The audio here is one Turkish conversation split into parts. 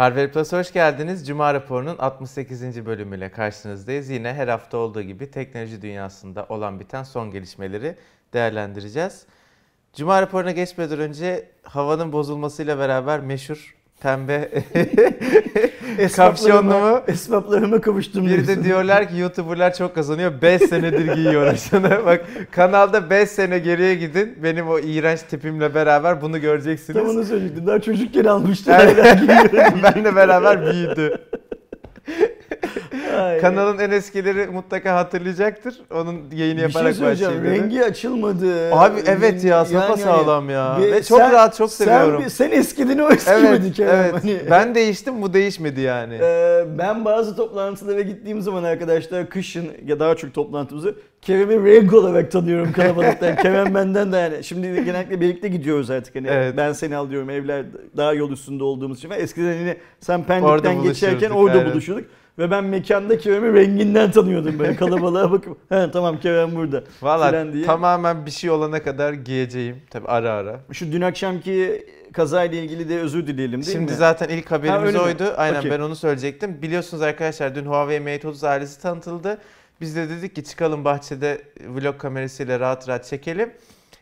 Harvard Plus hoş geldiniz. Cuma raporunun 68. bölümüyle karşınızdayız. Yine her hafta olduğu gibi teknoloji dünyasında olan biten son gelişmeleri değerlendireceğiz. Cuma raporuna geçmeden önce havanın bozulmasıyla beraber meşhur pembe kapşonlu Esbaplarıma kavuştum. Bir de diyorsun. diyorlar ki YouTuber'lar çok kazanıyor. 5 senedir giyiyor şunu. Bak kanalda 5 sene geriye gidin. Benim o iğrenç tipimle beraber bunu göreceksiniz. Tam onu söyleyecektim. Daha çocukken. Hala giyiyorum. Benle beraber büyüdü. Kanalın en eskileri mutlaka hatırlayacaktır. Onun yayını bir şey yaparak başlayayım. Rengi açılmadı. Abi evet ya Yani sapa hani- sağlam ya. Ve Ve çok sen- rahat çok seviyorum. Sen, sen eskidin o eskimedi evet, Kerem. evet. Hani- Ben değiştim bu değişmedi yani. Ee, ben bazı toplantılara gittiğim zaman arkadaşlar kışın ya daha çok toplantımızı Kerem'i renk olarak tanıyorum kalabalıktan. Kerem benden de yani. Şimdi genellikle birlikte gidiyoruz artık. Hani Evet. Ben seni al diyorum evler daha yol üstünde olduğumuz için. Eskiden hani sen Pendik'ten geçerken orada aynen. buluşuyorduk. Ve ben mekanda Kerem'i renginden tanıyordum böyle kalabalığa bakıp. He tamam Kerem burada. Valla tamamen bir şey olana kadar giyeceğim. Tabi ara ara. Şu dün akşamki kazayla ilgili de özür dileyelim değil Şimdi mi? zaten ilk haberimiz mi? oydu. Aynen Okey. ben onu söyleyecektim. Biliyorsunuz arkadaşlar dün Huawei Mate 30 ailesi tanıtıldı. Biz de dedik ki çıkalım bahçede vlog kamerasıyla rahat rahat çekelim.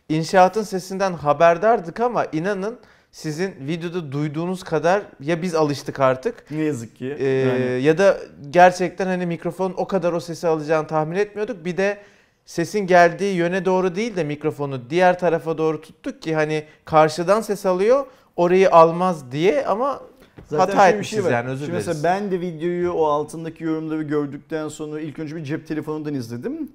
İnşaatın sesinden haberdardık ama inanın sizin videoda duyduğunuz kadar ya biz alıştık artık Ne yazık ki. ee, Yani. ya da gerçekten hani mikrofonun o kadar o sesi alacağını tahmin etmiyorduk. Bir de sesin geldiği yöne doğru değil de mikrofonu diğer tarafa doğru tuttuk ki hani karşıdan ses alıyor orayı almaz diye ama hata şöyle bir etmişiz var. yani özür dileriz. Mesela ben de videoyu o altındaki yorumları gördükten sonra ilk önce bir cep telefonundan izledim.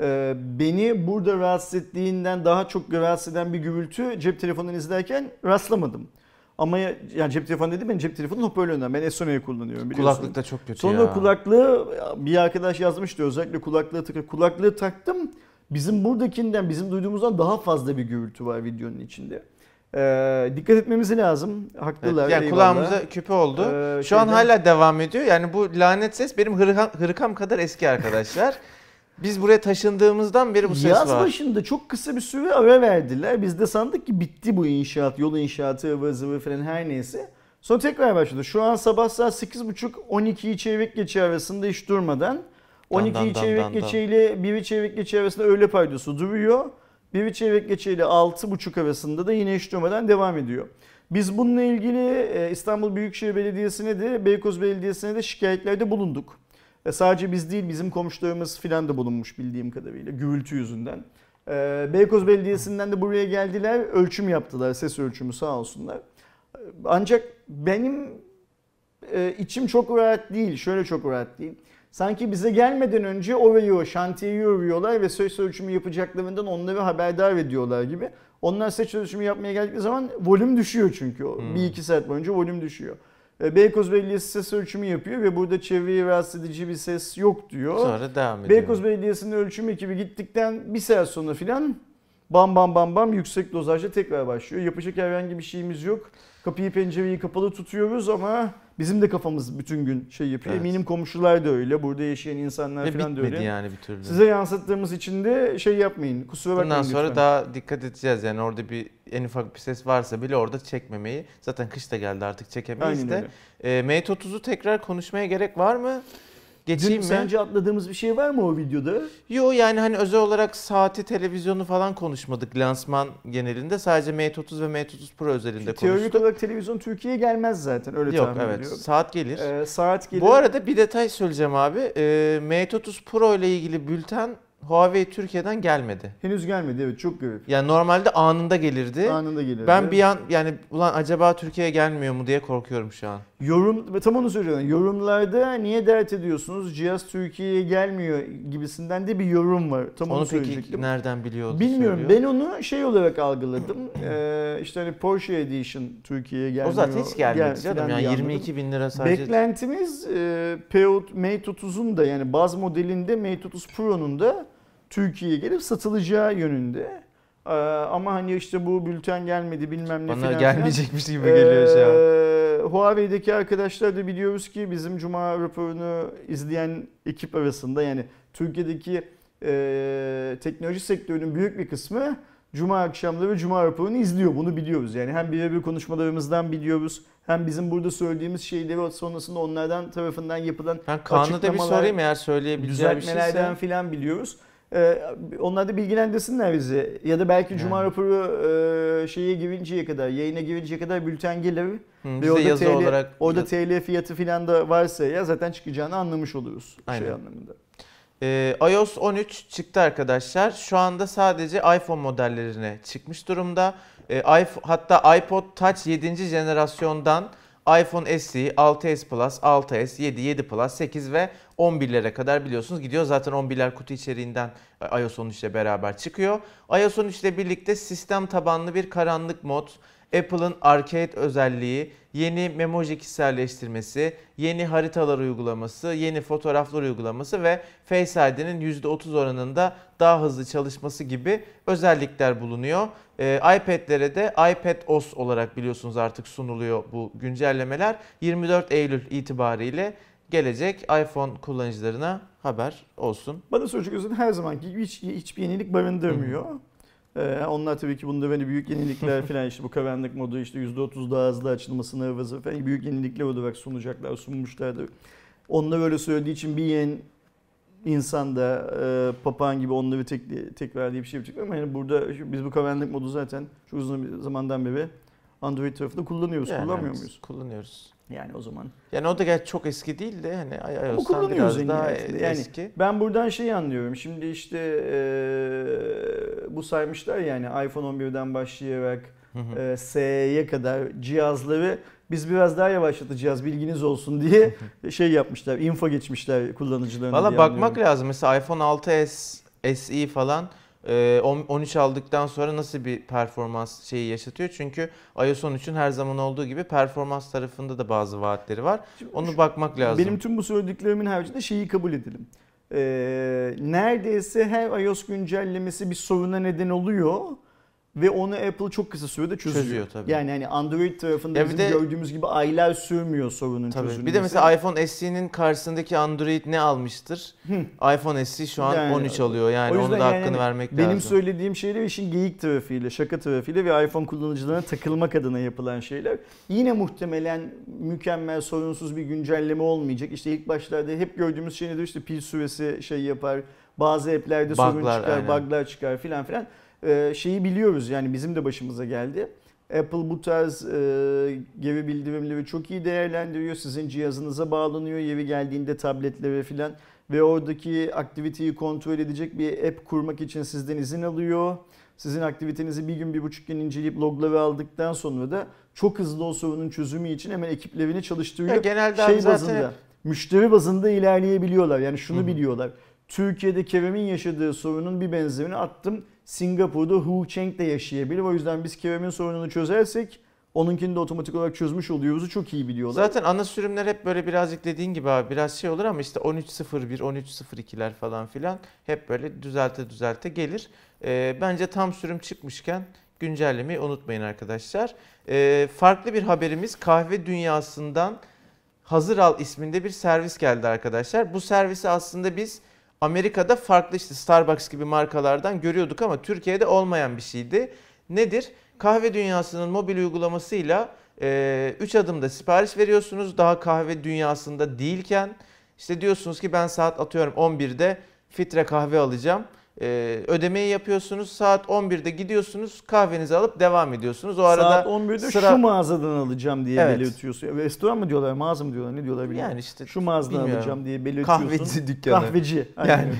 Ee, beni burada rahatsız ettiğinden daha çok rahatsız eden bir gürültü cep telefonundan izlerken rastlamadım. Ama ya- yani cep telefonu dedim ben cep telefonu hoparlöründen. Ben Essone'yi kullanıyorum biliyorsun. Kulaklık da çok kötü Sonra ya. kulaklığı bir arkadaş yazmıştı özellikle kulaklığı takı kulaklığı taktım. Bizim buradakinden bizim duyduğumuzdan daha fazla bir gürültü var videonun içinde. Ee, dikkat etmemiz lazım. Evet, Haklılar. yani eyvallah. kulağımıza küpe oldu. Ee, Şu an şeyden- hala devam ediyor. Yani bu lanet ses benim hırkam, hırkam kadar eski arkadaşlar. Biz buraya taşındığımızdan beri bu ses Yaz var. başında çok kısa bir süre ara verdiler. Biz de sandık ki bitti bu inşaat, yol inşaatı, ıvır zıvır falan her neyse. Sonra tekrar başladı. Şu an sabah saat 8.30-12'yi çeyrek geçe arasında hiç durmadan. Dan 12'yi dan dan çeyrek geçe ile 1'i çeyrek geçe arasında öğle paydosu duruyor. 1'i çeyrek geçe ile 6.30 arasında da yine hiç durmadan devam ediyor. Biz bununla ilgili e, İstanbul Büyükşehir Belediyesi'ne de Beykoz Belediyesi'ne de şikayetlerde bulunduk. E, sadece biz değil bizim komşularımız filan da bulunmuş bildiğim kadarıyla gürültü yüzünden. E, Beykoz Belediyesi'nden de buraya geldiler ölçüm yaptılar ses ölçümü sağ olsunlar. E, Ancak benim e, içim çok rahat değil şöyle çok rahat değil. Sanki bize gelmeden önce orayı şantiyeyi örüyorlar ve ses ölçümü yapacaklarından onları haberdar ediyorlar gibi. Onlar ses ölçümü yapmaya geldikleri zaman volüm düşüyor çünkü. Hmm. Bir iki saat boyunca volüm düşüyor. E, Beykoz Belediyesi ses ölçümü yapıyor ve burada çevreyi rahatsız edici bir ses yok diyor. Sonra devam ediyor. Beykoz Belediyesi'nin ölçüm ekibi gittikten bir saat sonra filan bam bam bam bam yüksek dozajla tekrar başlıyor. Yapacak herhangi bir şeyimiz yok. Kapıyı pencereyi kapalı tutuyoruz ama bizim de kafamız bütün gün şey yapıyor. Evet. Eminim komşular da öyle, burada yaşayan insanlar Ve filan da öyle. yani bir türlü. Size yansıttığımız için de şey yapmayın. Kusura bakmayın Bundan sonra lütfen. daha dikkat edeceğiz yani orada bir en ufak bir ses varsa bile orada çekmemeyi. Zaten kış da geldi artık çekemeyiz Aynen de. öyle. E, Mate 30'u tekrar konuşmaya gerek var mı? Geçeyim Dün mi? sence atladığımız bir şey var mı o videoda? Yo yani hani özel olarak saati, televizyonu falan konuşmadık lansman genelinde. Sadece Mate 30 ve Mate 30 Pro özelinde Teorik konuştuk. olarak televizyon Türkiye'ye gelmez zaten öyle Yok tahmin evet ediyorum. saat gelir. Ee, saat gelir. Bu arada bir detay söyleyeceğim abi. E, Mate 30 Pro ile ilgili bülten Huawei Türkiye'den gelmedi. henüz gelmedi evet çok garip. Yani normalde anında gelirdi. Anında gelir. Ben bir an yani ulan acaba Türkiye'ye gelmiyor mu diye korkuyorum şu an. Yorum ve tam onu söylüyorum. Yorumlarda niye dert ediyorsunuz? Cihaz Türkiye'ye gelmiyor gibisinden de bir yorum var. Tam onu, Onu peki nereden biliyordu? Bilmiyorum. söylüyor? Ben onu şey olarak algıladım. Ee, işte hani Porsche Edition Türkiye'ye gelmiyor. O zaten hiç gelmedi gel- canım. Yani diye 22 bin lira sadece. Beklentimiz e, P30 Mate 30'un da yani baz modelinde Mate 30 Pro'nun da Türkiye'ye gelip satılacağı yönünde. Ee, ama hani işte bu bülten gelmedi bilmem ne Bana filan. gelmeyecekmiş gibi geliyor şu an. Ee, Huawei'deki arkadaşlar da biliyoruz ki bizim Cuma raporunu izleyen ekip arasında yani Türkiye'deki e, teknoloji sektörünün büyük bir kısmı Cuma akşamları Cuma raporunu izliyor. Bunu biliyoruz. Yani hem birebir konuşmalarımızdan biliyoruz. Hem bizim burada söylediğimiz şeyleri sonrasında onlardan tarafından yapılan Ben Kaan'a da bir sorayım eğer söyleyebileceği bir düzeltmelerden şeyse. filan biliyoruz. Ee, onlar da bilgilendirsinler bizi. Ya da belki Cuma Yani. raporu e, şeye girinceye kadar, yayına girinceye kadar bülten gelir. Hı, Ve de yazı TL, olarak orada TL fiyatı filan da varsa ya zaten çıkacağını anlamış oluruz. Aynen. Şey anlamında. Ee, iOS 13 çıktı arkadaşlar. Şu anda sadece iPhone modellerine çıkmış durumda. Ee, iPhone, hatta iPod Touch 7. jenerasyondan iPhone SE, 6s Plus, 6s, 7, 7 Plus, 8 ve 11'lere kadar biliyorsunuz gidiyor. Zaten 11'ler kutu içeriğinden e, iOS 13 ile beraber çıkıyor. iOS 13 ile birlikte sistem tabanlı bir karanlık mod, Apple'ın Arcade özelliği, yeni memoji kişiselleştirmesi, yeni haritalar uygulaması, yeni fotoğraflar uygulaması ve Face ID'nin %30 oranında daha hızlı çalışması gibi özellikler bulunuyor. Ee, iPad'lere de iPad OS olarak biliyorsunuz artık sunuluyor bu güncellemeler. 24 Eylül itibariyle gelecek iPhone kullanıcılarına haber olsun. Bana Çocuk Öz'ün her zamanki gibi hiç, hiçbir yenilik barındırmıyor. Ee, onlar tabii ki bunda böyle büyük yenilikler falan işte bu karanlık modu işte %30 daha hızlı açılmasını hızı falan büyük yenilikler olarak sunacaklar, sunmuşlardır. Onlar öyle söylediği için bir yeni insan da e, papağan gibi onları tek, tekrarlayıp bir şey yapacak ama yani burada biz bu karanlık modu zaten çok uzun bir zamandan beri Android tarafında kullanıyoruz. Yani Kullanmıyor muyuz? Kullanıyoruz. Yani o zaman. Yani o da gerçi çok eski değil de hani iOS'tan biraz daha. Yani eski. Ben buradan şeyi anlıyorum. Şimdi işte eee, bu saymışlar yani iPhone 11'den başlayarak eee, SE'ye kadar cihazları biz biraz daha yavaşlatacağız bilginiz olsun diye şey yapmışlar. Info geçmişler kullanıcılarına Valla bakmak anlıyorum. lazım. Mesela iPhone 6s, SE falan e, 10 13 aldıktan sonra nasıl bir performans şeyi yaşatıyor? Çünkü iOS 13'ün her zaman olduğu gibi performans tarafında da bazı vaatleri var. Şimdi Onu şu- bakmak lazım. Benim tüm bu söylediklerimin haricinde şeyi kabul edelim. Eee, neredeyse her iOS güncellemesi bir soruna neden oluyor ve onu Apple çok kısa sürede çözüyor. Çözüyor tabii. Yani hani Android tarafında Ya bizim de- gördüğümüz gibi aylar sürmüyor sorunun Tabii. çözülmesi. Bir de mesela iPhone SE'nin karşısındaki Android ne almıştır? iPhone SE şu an Yani, 13 alıyor. Yani onun da hakkını yani vermek benim lazım. söylediğim şeyler işin geyik tarafıyla, şaka tarafıyla ve iPhone kullanıcılarına takılmak adına yapılan şeyler. Yine muhtemelen mükemmel, sorunsuz bir güncelleme olmayacak. İşte ilk başlarda hep gördüğümüz şey nedir? İşte pil süresi şey yapar, bazı app'lerde sorun çıkar, aynen. bug'lar çıkar filan filan. Ee, şeyi biliyoruz yani bizim de başımıza geldi. Apple bu tarz e, geri bildirimleri çok iyi değerlendiriyor. Sizin cihazınıza bağlanıyor yeri geldiğinde tabletlere filan ve oradaki aktiviteyi kontrol edecek bir app kurmak için sizden izin alıyor. Sizin aktivitenizi bir gün bir buçuk gün inceleyip logları aldıktan sonra da çok hızlı o sorunun çözümü için hemen ekiplerini çalıştırıyor. Ya genelde şey zaten bazında, müşteri bazında ilerleyebiliyorlar. Yani şunu Hı hı. biliyorlar. Türkiye'de Kerem'in yaşadığı sorunun bir benzerini attım. Singapur'da Hu Cheng de yaşayabilir. O yüzden biz Kerem'in sorununu çözersek onunkini de otomatik olarak çözmüş oluyoruz. Çok iyi biliyorlar. Zaten ana sürümler hep böyle birazcık dediğin gibi abi biraz şey olur ama işte 13.01, 13.02'ler falan filan hep böyle düzelte düzelte gelir. Ee, bence tam sürüm çıkmışken güncellemeyi unutmayın arkadaşlar. Ee, farklı bir haberimiz kahve dünyasından Hazır Al isminde bir servis geldi arkadaşlar. Bu servisi aslında biz Amerika'da farklı işte Starbucks gibi markalardan görüyorduk ama Türkiye'de olmayan bir şeydi. Nedir? Kahve dünyasının mobil uygulamasıyla 3 adımda sipariş veriyorsunuz. Daha kahve dünyasında değilken işte diyorsunuz ki ben saat atıyorum 11'de filtre kahve alacağım. Ee, ödemeyi yapıyorsunuz. Saat 11'de gidiyorsunuz. Kahvenizi alıp devam ediyorsunuz. O arada Saat 11'de sıra- şu mağazadan alacağım diye Evet. belirtiyorsun. Restoran mı diyorlar, mağaza mı diyorlar, ne diyorlar bilmiyorum. yani işte şu mağazadan bilmiyorum. alacağım diye belirtiyorsun. kahveci dükkanı. Kahveci. öyle. Yani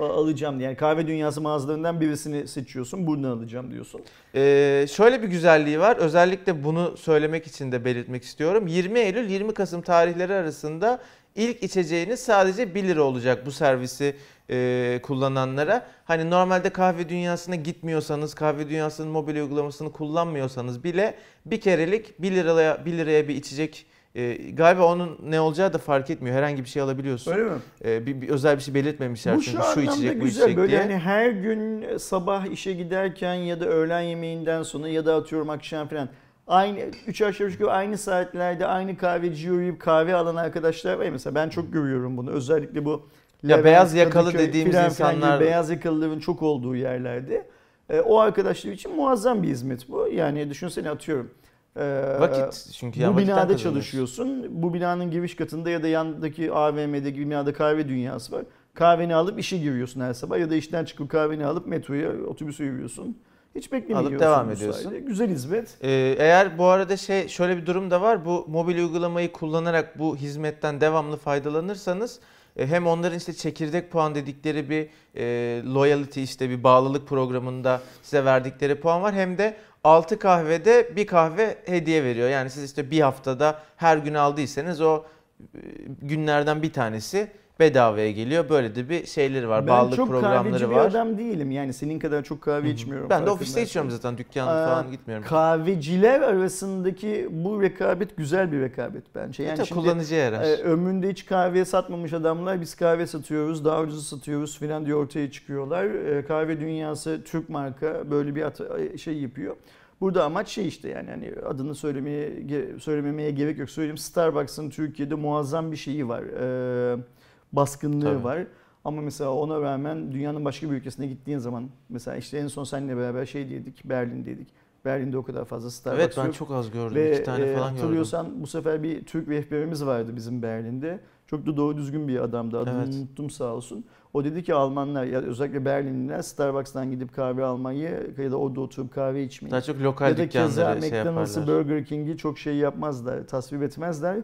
alacağım diye. Yani kahve dünyası mağazalarından birisini seçiyorsun. Buradan alacağım diyorsun. Ee, şöyle bir güzelliği var. Özellikle bunu söylemek için de belirtmek istiyorum. 20 Eylül 20 Kasım tarihleri arasında ilk içeceğiniz sadece 1 lira olacak bu servisi e, kullananlara. Hani normalde kahve dünyasına gitmiyorsanız, kahve dünyasının mobil uygulamasını kullanmıyorsanız bile bir kerelik 1 liraya 1 liraya bir içecek e, galiba onun ne olacağı da fark etmiyor. Herhangi bir şey alabiliyorsun. Öyle mi? E, bir, bir özel bir şey belirtmemişler Bu çünkü şu şu, içecek bu güzel. içecek Böyle diye. hani her gün sabah işe giderken ya da öğlen yemeğinden sonra ya da atıyorum akşam falan aynı 3 aşağı yukarı aynı saatlerde aynı kahveciye uğrayıp kahve alan arkadaşlar var mesela ben çok görüyorum bunu özellikle bu Ya Levent, beyaz yakalı Kadıköy dediğimiz filan insanlar- beyaz yakalıların çok olduğu yerlerde E, o arkadaşlar için muazzam bir hizmet bu. Yani düşünsene atıyorum. e, Vakit çünkü bu binada çalışıyorsun. Bu binanın giriş katında ya da yandaki AVM'de binada kahve dünyası var. Kahveni alıp işe giriyorsun her sabah ya da işten çıkıp kahveni alıp metroya, otobüse yürüyorsun. Hiç beklemiyorsun. devam bu ediyorsun. sayede. Güzel hizmet. Ee, eğer bu arada şey şöyle bir durum da var. Bu mobil uygulamayı kullanarak bu hizmetten devamlı faydalanırsanız e, hem onların işte çekirdek puan dedikleri bir e, loyalty işte bir bağlılık programında size verdikleri puan var. Hem de 6 kahvede bir kahve hediye veriyor. Yani siz işte bir haftada her gün aldıysanız o e, günlerden bir tanesi bedavaya geliyor. Böyle de bir şeyleri var. ben bağlılık çok programları kahveci bir var. adam değilim. Yani senin kadar çok kahve içmiyorum. Ben de ofiste içiyorum zaten. Dükkan Aa, falan gitmiyorum. Kahveciler arasındaki bu rekabet güzel bir rekabet bence. Yani Yani şimdi kullanıcıya yarar. e, ömründe hiç kahve satmamış adamlar biz kahve satıyoruz, daha ucuz satıyoruz filan diye ortaya çıkıyorlar. E, kahve dünyası Türk marka böyle bir at- şey yapıyor. Burada amaç şey işte yani hani adını söylemeye söylememeye gerek yok. Söyleyeyim Starbucks'ın Türkiye'de muazzam bir şeyi var. E, baskınlığı Tabii. var. Ama mesela ona rağmen dünyanın başka bir ülkesine gittiğin zaman mesela işte en son seninle beraber şey dedik Berlin'deydik. Berlin'de o kadar fazla Starbucks Evet ben yok. çok az gördüm. Ve İki tane e, falan gördüm. hatırlıyorsan bu sefer bir Türk rehberimiz vardı bizim Berlin'de. Çok da doğru düzgün bir adamdı. Adını Evet. unuttum sağ olsun. O dedi ki Almanlar ya özellikle Berlinliler Starbucks'tan gidip kahve almayı ya da orada oturup kahve içmeyi Daha çok lokal ya da keza şey McDonald's'ı. Burger King'i çok şey yapmazlar, tasvip etmezler.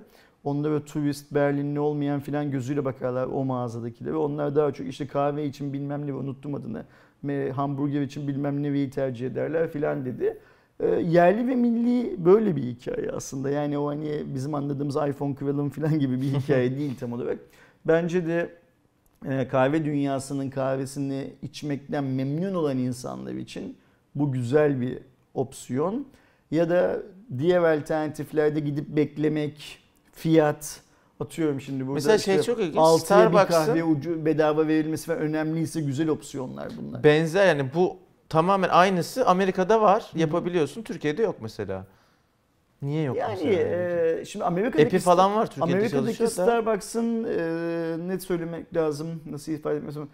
Onda böyle turist, Berlinli olmayan filan gözüyle bakarlar o mağazadakilere. Onlar daha çok işte kahve için bilmem ne unuttum adını. Hamburger için bilmem neyi tercih ederler filan dedi. Ee, yerli ve milli böyle bir hikaye aslında. Yani o hani bizim anladığımız iPhone kralım filan gibi bir hikaye değil tam olarak. Bence de e, kahve dünyasının kahvesini içmekten memnun olan insanlar için bu güzel bir opsiyon. Ya da diğer alternatiflerde gidip beklemek, fiyat atıyorum şimdi burada Mesela şey işte çok ilginç. altıya bir Starbucks'ın- kahve ucu bedava verilmesi falan önemliyse güzel opsiyonlar bunlar. Benzer yani bu tamamen aynısı Amerika'da var. Yapabiliyorsun. Türkiye'de yok mesela. Niye yok yani mesela? e, şimdi Amerika'daki Epi falan var Türkiye'de Amerika'daki. Starbucks'ın e, net söylemek lazım nasıl ifade etmek lazım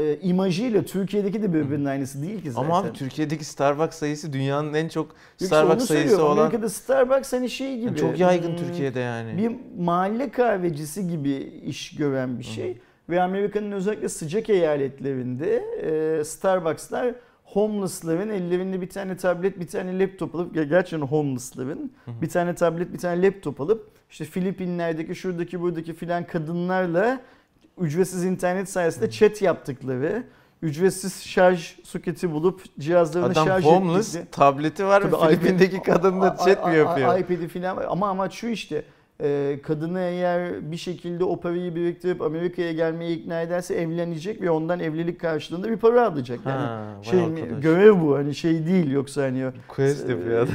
e, imajıyla Türkiye'deki de birbirinin aynısı değil ki zaten. Ama abi Türkiye'deki Starbucks sayısı dünyanın en çok Yok Starbucks sayısı söylüyorum. olan Amerika'da Starbucks hani şey gibi. Yani çok yaygın hmm, Türkiye'de yani. Bir mahalle kahvecisi gibi iş gören bir şey. Ve Amerika'nın özellikle sıcak eyaletlerinde e, Starbucks'lar homeless'ların ellerinde bir tane tablet, bir tane laptop alıp, ger- gerçekten homeless'ların bir tane tablet, bir tane laptop alıp işte Filipinler'deki, şuradaki, buradaki filan kadınlarla ücretsiz internet sayesinde chat yaptıkları, ücretsiz şarj soketi bulup cihazlarını Adam şarj homeless, ettikleri- tableti var ve Filipin'deki iPad- kadın da a- chat mi yapıyor? iPad'i falan var. ama amaç şu işte e, kadını eğer bir şekilde o parayı biriktirip Amerika'ya gelmeye ikna ederse evlenecek ve ondan evlilik karşılığında bir para alacak. Yani Ha, şey arkadaş. görev bu hani şey değil yoksa hani Quest adam.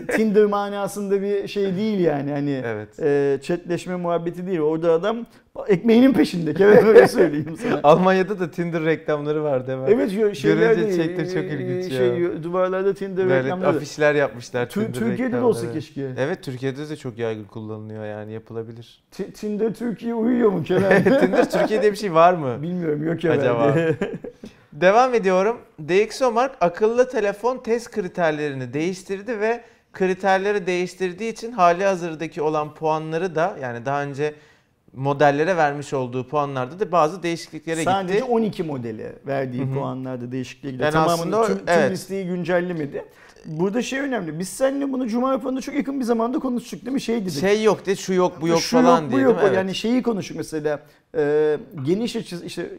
e, Tinder manasında bir şey değil yani hani Evet. e, chatleşme muhabbeti değil. Orada adam ekmeğinin peşinde. Kevin öyle söyleyeyim sana. Almanya'da da Tinder reklamları vardı hemen. Evet yo- şeyler Görünce de, çekti, çok e, ilginç ya. şey, Duvarlarda Tinder Böyle reklamları. afişler yapmışlar Tü- Tinder Türkiye'de de olsa reklamları. keşke. Evet Türkiye'de de çok yaygın kullanılıyor yani yapılabilir. Ti- Tinder Türkiye uyuyor mu Kenan? Tinder Türkiye'de bir şey var mı? Bilmiyorum yok herhalde. Acaba? Devam ediyorum. DxOMark akıllı telefon test kriterlerini değiştirdi ve kriterleri değiştirdiği için hali hazırdaki olan puanları da yani daha önce modellere vermiş olduğu puanlarda da bazı değişikliklere Sadece gitti. 12 modeli verdiği Hı hı. puanlarda değişikliğe gidiyor. Yani Tamamını tüm, tüm evet. listeyi güncellemedi. Burada şey önemli. Biz seninle bunu Cuma raporunda çok yakın bir zamanda konuştuk değil mi? Şey dedik. Şey yok de şu yok bu yok Şu falan yok, bu diye yok. Evet. Yani şeyi konuştuk mesela. E, geniş açı işte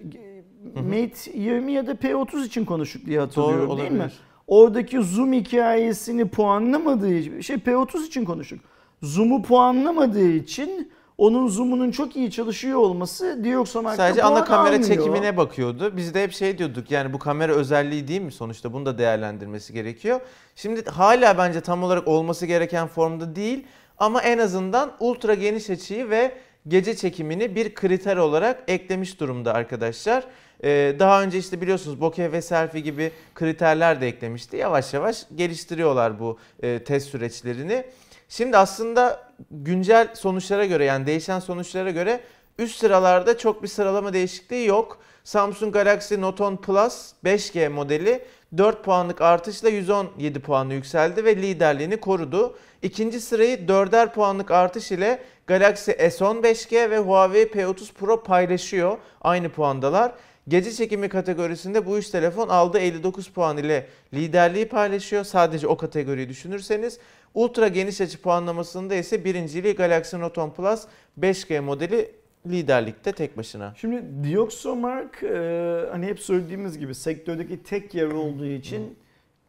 hı. Mate 20 ya da P30 için konuştuk diye Doğru hatırlıyorum değil mi? Oradaki zoom hikayesini puanlamadığı şey P30 için konuştuk. Zoom'u puanlamadığı için onun zoom'unun çok iyi çalışıyor olması Dioxomark'ta Sadece ana kamera almıyor. çekimine bakıyordu. Biz de hep şey diyorduk yani bu kamera özelliği değil mi sonuçta bunu da değerlendirmesi gerekiyor. Şimdi hala bence tam olarak olması gereken formda değil ama en azından ultra geniş açıyı ve gece çekimini bir kriter olarak eklemiş durumda arkadaşlar. Ee, daha önce işte biliyorsunuz bokeh ve selfie gibi kriterler de eklemişti. Yavaş yavaş geliştiriyorlar bu e, test süreçlerini. Şimdi aslında güncel sonuçlara göre yani değişen sonuçlara göre üst sıralarda çok bir sıralama değişikliği yok. Samsung Galaxy Note 10 Plus 5G modeli 4 puanlık artışla 117 puanı yükseldi ve liderliğini korudu. İkinci sırayı 4'er puanlık artış ile Galaxy S10 5G ve Huawei P30 Pro paylaşıyor. Aynı puandalar. Gece çekimi kategorisinde bu üç telefon aldı 59 puan ile liderliği paylaşıyor. Sadece o kategoriyi düşünürseniz. Ultra geniş açı puanlamasında ise birinciliği Galaxy Note 10 Plus 5G modeli liderlikte tek başına. Şimdi Dioxomark e, hani hep söylediğimiz gibi sektördeki tek yer olduğu için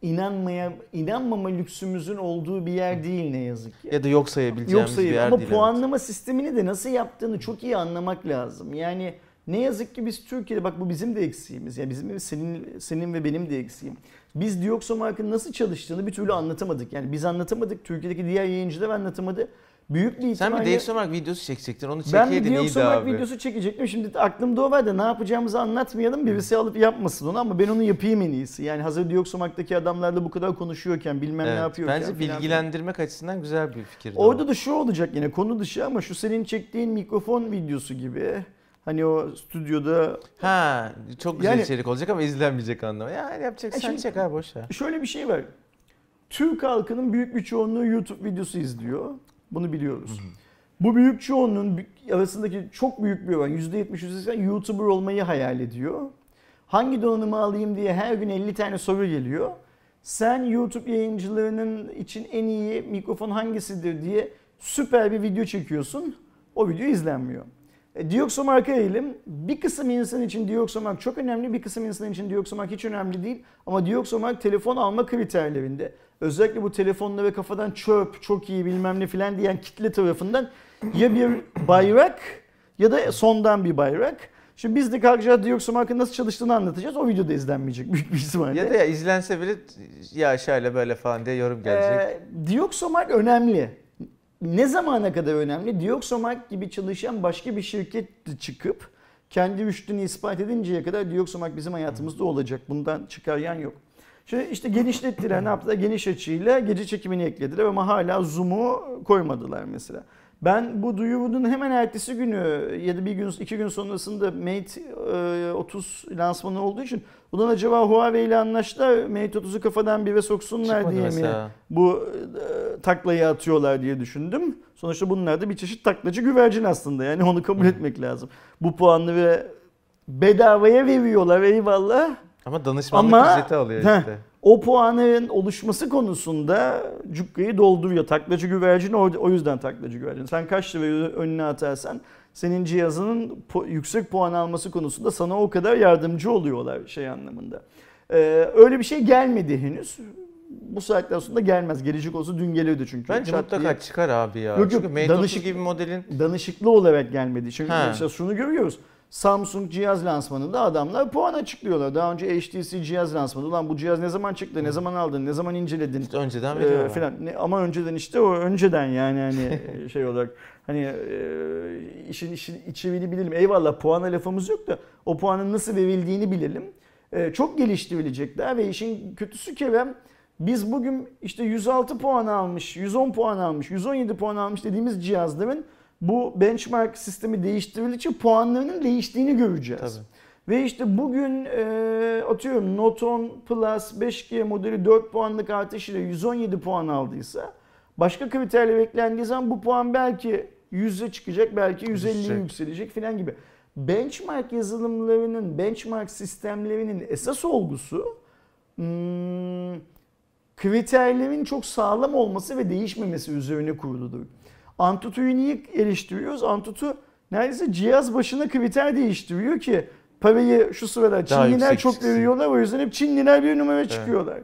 inanmaya inanmama lüksümüzün olduğu bir yer değil ne yazık ki. Ya da yok sayabileceğimiz Yoksa bir yer ama değil. puanlama sistemini de nasıl yaptığını çok iyi anlamak lazım. Yani ne yazık ki biz Türkiye'de bak bu bizim de eksiğimiz. Yani bizim senin senin ve benim de eksiğim. Biz Dioxomark'ın nasıl çalıştığını bir türlü anlatamadık. Yani biz anlatamadık. Türkiye'deki diğer yayıncılar anlatamadı. Büyük bir Sen ihtimalle... bir DxOMark videosu çekecektin. Onu Ben bir çekeydin iyiydi abi. videosu çekecektim. Şimdi aklımda o var da ne yapacağımızı anlatmayalım. Birisi alıp yapmasın onu ama ben onu yapayım en iyisi. Yani hazır Dioxomark'taki adamlarla bu kadar konuşuyorken bilmem ne Evet, yapıyorken. Bence bilgilendirmek açısından güzel bir fikir. Orada da şu olacak yine konu dışı ama şu senin çektiğin mikrofon videosu gibi. Hani o stüdyoda Ha, çok güzel Yani- içerik olacak ama izlenmeyecek anlamı. Yani yapacak E sen şimdi- çek abi boş ver. şöyle bir şey var. Türk halkının büyük bir çoğunluğu YouTube videosu izliyor. Bunu biliyoruz. Bu büyük çoğunluğun arasındaki çok büyük bir oran %70 %80 YouTuber olmayı hayal ediyor. Hangi donanımı alayım diye her gün 50 tane soru geliyor. Sen YouTube yayıncılarının için en iyi mikrofon hangisidir diye süper bir video çekiyorsun. O video izlenmiyor. E, Dioxomark'a eğilim. Bir kısım insan için Dioxomark çok önemli, bir kısım insan için Dioxomark hiç önemli değil. Ama Dioxomark telefon alma kriterlerinde. Özellikle bu telefonla ve kafadan çöp, çok iyi bilmem ne filan diyen kitle tarafından ya bir bayrak ya da sondan bir bayrak. Şimdi biz de kalkacağız Dioxomark'ın nasıl çalıştığını anlatacağız. O videoda izlenmeyecek büyük bir ihtimalle. Ya da ya izlense bile ya şöyle böyle falan diye yorum gelecek. Ee, Dioxomark önemli. Ne zamana kadar önemli? Dioxomark gibi çalışan başka bir şirket çıkıp kendi rüştünü ispat edinceye kadar Dioxomark bizim hayatımızda olacak. Bundan çıkar yan yok. Şimdi işte genişlettiler ne yaptılar? Geniş açıyla gece çekimini eklediler ama hala zoom'u koymadılar mesela. Ben bu duyurunun hemen ertesi günü ya da bir gün iki gün sonrasında Mate e, 30 lansmanı olduğu için ulan acaba Huawei ile anlaştılar Mate 30'u kafadan bir ve soksunlar Çıkmadı diye mi mesela. bu e, taklayı atıyorlar diye düşündüm. Sonuçta bunlar da bir çeşit taklacı güvercin aslında yani onu kabul etmek lazım. Bu puanları bedavaya veriyorlar eyvallah. Ama danışmanlık Ama- ücreti alıyor Heh. O puanın oluşması konusunda cukkayı dolduruyor. Taklacı güvercin o, yüzden taklacı güvercin. Sen kaç lirayı önüne atarsan senin cihazının yüksek puan alması konusunda sana o kadar yardımcı oluyorlar şey anlamında. Ee, öyle bir şey gelmedi henüz. Bu saatten sonra gelmez. Gelecek olsa dün gelirdi çünkü. Bence Çat mutlaka diye çıkar abi ya. Yok, yok, Çünkü danışık- 30 gibi modelin danışıklı olarak gelmedi. Çünkü Ha. mesela şunu görüyoruz. Samsung cihaz lansmanında adamlar puan açıklıyorlar. Daha önce HTC cihaz lansmanı. Ulan bu cihaz ne zaman çıktı, ne zaman aldın, ne zaman inceledin işte önceden e, veriyor. filan. Ne- Ama önceden işte o önceden yani hani şey olarak hani e, işin işin içeriğini bilelim. Eyvallah puana lafımız yok da o puanın nasıl verildiğini bilelim. E, çok geliştirilecekler ve işin kötüsü Kerem biz bugün işte 106 puan almış, 110 puan almış, 117 puan almış dediğimiz cihazların bu benchmark sistemi değiştirildikçe puanlarının değiştiğini göreceğiz. Tabii. Ve işte bugün e, atıyorum Note 10 Plus 5G modeli 4 puanlık artışıyla 117 puan aldıysa başka kriterle beklendiği zaman bu puan belki 100'e çıkacak belki 150'ye Düşecek. yükselecek filan gibi. Benchmark yazılımlarının, benchmark sistemlerinin esas olgusu hmm, kriterlerin çok sağlam olması ve değişmemesi üzerine kuruludur. Antutu'yu niye eleştiriyoruz? Antutu neredeyse cihaz başına kriter değiştiriyor ki parayı şu sırada Daha Çinliler çok çıksın. veriyorlar o yüzden hep Çinliler bir numara çıkıyorlar.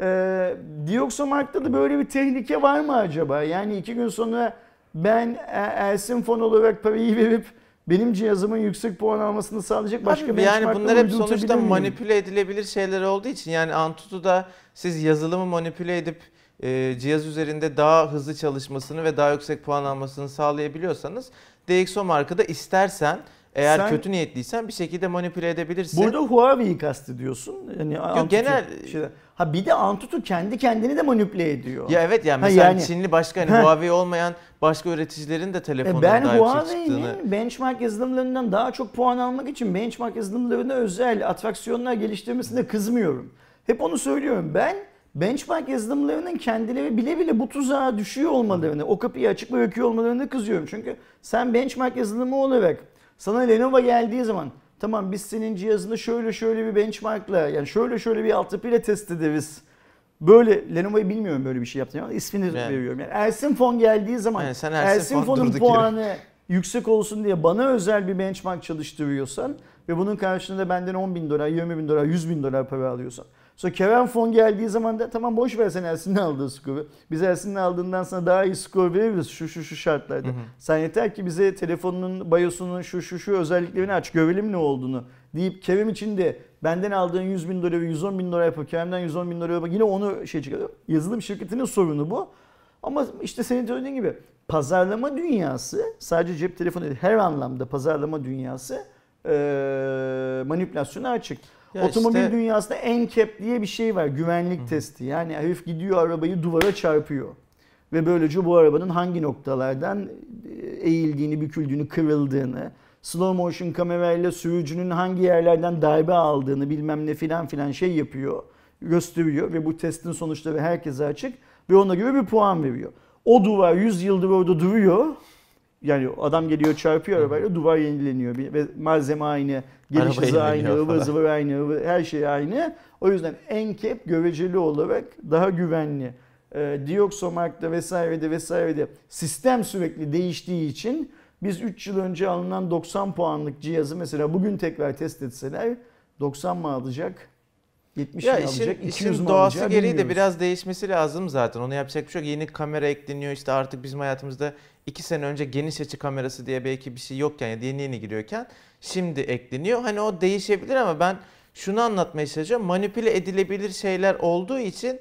Ee, Dioxomark'ta da böyle bir tehlike var mı acaba? Yani iki gün sonra ben Ersin Fon olarak parayı verip benim cihazımın yüksek puan almasını sağlayacak başka Tabii yani benchmarklar bunlar hep sonuçta manipüle edilebilir şeyler olduğu için yani Antutu'da siz yazılımı manipüle edip e, cihaz üzerinde daha hızlı çalışmasını ve daha yüksek puan almasını sağlayabiliyorsanız DxO markada istersen eğer Sen- kötü niyetliysen bir şekilde manipüle edebilirsin. Burada Huawei'yi kastediyorsun. Yani Antutu genel- şeyler- Ha bir de Antutu kendi kendini de manipüle ediyor. ya evet yani Ha, mesela yani- Çinli başka hani. Huawei olmayan başka üreticilerin de E telefonların ben daha yüksek çıktığını. Huawei'nin benchmark yazılımlarından daha çok puan almak için benchmark yazılımlarına özel atraksiyonlar geliştirmesine kızmıyorum. Hep onu söylüyorum. Ben benchmark yazılımlarının kendileri bile bile bu tuzağa düşüyor olmalarını, o kapıyı açık bırakıyor olmalarını kızıyorum. Çünkü sen benchmark yazılımı olarak sana Lenovo geldiği zaman tamam biz senin cihazını şöyle şöyle bir benchmarkla yani şöyle şöyle bir altyapıyla test ederiz. Böyle Lenovo'yu bilmiyorum böyle bir şey yaptığını ama ismini Yani. veriyorum. Yani Ersin Fon geldiği zaman Yani sen Ersin Ersin Fon Fon'un durduk yere. puanı yüksek olsun diye bana özel bir benchmark çalıştırıyorsan ve bunun karşılığında benden 10 bin dolar, 20 bin dolar, 100 bin dolar para alıyorsan. Sonra Kerem Fon geldiği zaman da tamam boş ver sen Ersin'in aldığı skoru. Biz Ersin'in aldığından sana daha iyi skor veririz şu şu şu şartlarda. Sen yeter ki bize telefonunun BIOS'unun şu şu şu özelliklerini aç görelim ne olduğunu deyip Kerem için de benden aldığın 100 bin doları 110 bin dolar yapıp Kerem'den 110 bin dolar yapıp yine onu şey çıkarıyor. Yazılım şirketinin sorunu bu. Ama işte senin söylediğin gibi pazarlama dünyası sadece cep telefonu değil her anlamda pazarlama dünyası eee manipülasyona açık. Ya Otomobil işte- dünyasında NCAP diye bir şey var güvenlik testi. Yani herif gidiyor arabayı duvara çarpıyor. Ve böylece bu arabanın hangi noktalardan eğildiğini, büküldüğünü, kırıldığını, slow motion kamerayla sürücünün hangi yerlerden darbe aldığını bilmem ne filan filan şey yapıyor, gösteriyor ve bu testin sonuçları herkese açık ve ona göre bir puan veriyor. O duvar 100 yıldır orada duruyor. Yani adam geliyor çarpıyor arabayla duvar yenileniyor ve malzeme aynı, geliş hızı aynı, ıvır zıvır aynı, ıvır- her şey aynı. O yüzden NCAP göreceli olarak daha güvenli. E, Dioxomark'ta vesairede vesairede sistem sürekli değiştiği için biz 3 yıl önce alınan 90 puanlık cihazı mesela bugün tekrar test etseler 90 mı alacak? 70 Ya işin, alacak? 200 işin doğası gereği de bilmiyoruz. biraz değişmesi lazım zaten. Onu yapacak bir şey yok. Yeni kamera ekleniyor. İşte artık bizim hayatımızda iki sene önce geniş açı kamerası diye belki bir şey yokken ya da yeni yeni giriyorken şimdi ekleniyor. Hani o değişebilir ama ben şunu anlatmaya çalışıyorum. Manipüle edilebilir şeyler olduğu için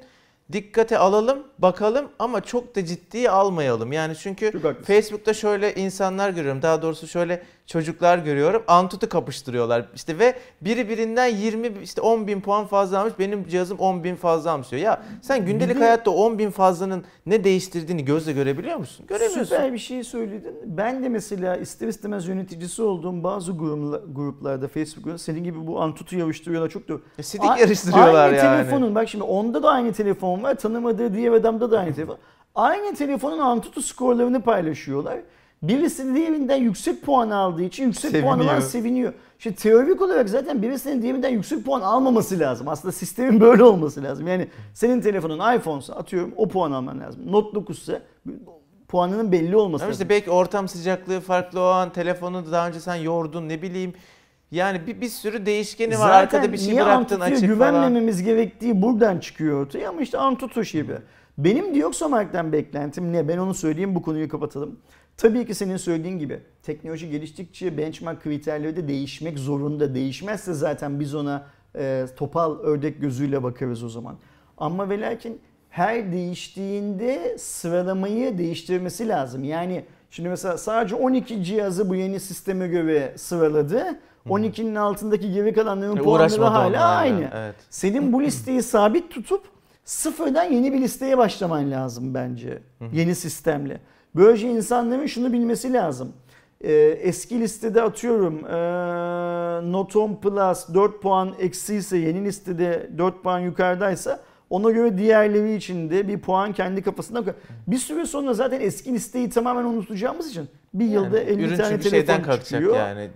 dikkate alalım, bakalım ama çok da ciddiye almayalım. Yani çünkü. Facebook'ta şöyle insanlar görüyorum. Daha doğrusu şöyle çocuklar görüyorum. Antutu kapıştırıyorlar. İşte ve biri birinden 20 işte 10 bin puan fazla almış. Benim cihazım 10 bin fazla almış diyor. Ya sen gündelik Bir de- hayatta 10 bin fazlanın ne değiştirdiğini gözle görebiliyor musun? Göremiyorsun. Süper bir şey söyledin. Ben de mesela ister istemez yöneticisi olduğum bazı grupla- gruplarda Facebook'ta senin gibi bu Antutu yarıştırıyorlar çok da. Ya Sidik A- yarıştırıyorlar aynı yani. telefonun bak şimdi onda da aynı telefon var. Tanımadığı diğer adamda da aynı telefon. Aynı telefonun Antutu skorlarını paylaşıyorlar. Birisi diğerinden yüksek puan aldığı için yüksek puanı var Seviniyor. seviniyor. Şimdi teorik olarak zaten birisinin diğerinden yüksek puan almaması lazım. Aslında sistemin böyle olması lazım. Yani senin telefonun iPhone'sa atıyorum o puan alman lazım. Note 9 ise puanının belli olması Ama lazım. işte belki ortam sıcaklığı farklı o an telefonu da daha önce sen yordun ne bileyim. Yani bir, bir sürü değişkeni var. Zaten Arkada bir şey niye bıraktın açık falan. güvenmememiz gerektiği buradan çıkıyor ortaya ama işte Antutu gibi. Benim Dioxomark'tan beklentim ne? Ben onu söyleyeyim bu konuyu kapatalım. Tabii ki senin söylediğin gibi teknoloji geliştikçe benchmark kriterleri de değişmek zorunda. Değişmezse zaten biz ona e, topal ördek gözüyle bakarız o zaman. Ama ve lakin her değiştiğinde sıralamayı değiştirmesi lazım. Yani şimdi mesela sadece 12 cihazı bu yeni sisteme göre sıraladı. 12'nin altındaki geri kalanların E, puanları hala aynı. evet. Senin bu listeyi sabit tutup sıfırdan yeni bir listeye başlaman lazım bence. Yeni sistemle. Böylece insanların şunu bilmesi lazım. Ee, eski listede atıyorum ee, Note 10 Plus 4 puan eksi ise yeni listede 4 puan yukarıdaysa ona göre diğerleri için de bir puan kendi kafasından koy. Bir süre sonra zaten eski listeyi tamamen unutacağımız için bir yılda Yani 50 ürün tane telefon çıkıyor. yani,